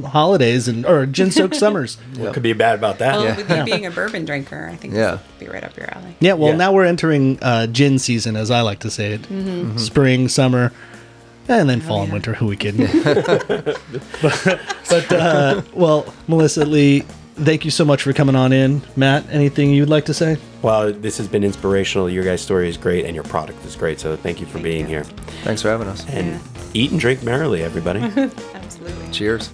holidays and or gin soaked summers. What could be bad about that? Well, with you being a bourbon drinker, I think Yeah. this would be right up your alley. Yeah, well, Yeah. now we're entering uh, gin season, as I like to say it. Spring, summer, and then fall and winter. Who we kidding? but, but uh, well, Melissa Lee, thank you so much for coming on in. Matt, anything you'd like to say? Well, this has been inspirational. Your guys' story is great, and your product is great. So thank you for being here. Thanks for having us. And eat and drink merrily, everybody. Absolutely. Cheers.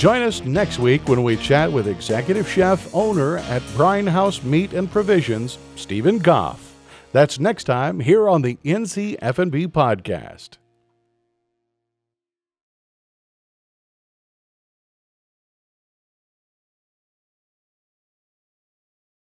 Join us next week when we chat with executive chef owner at Brine House Meat and Provisions, Stephen Goff. That's next time here on the NC podcast.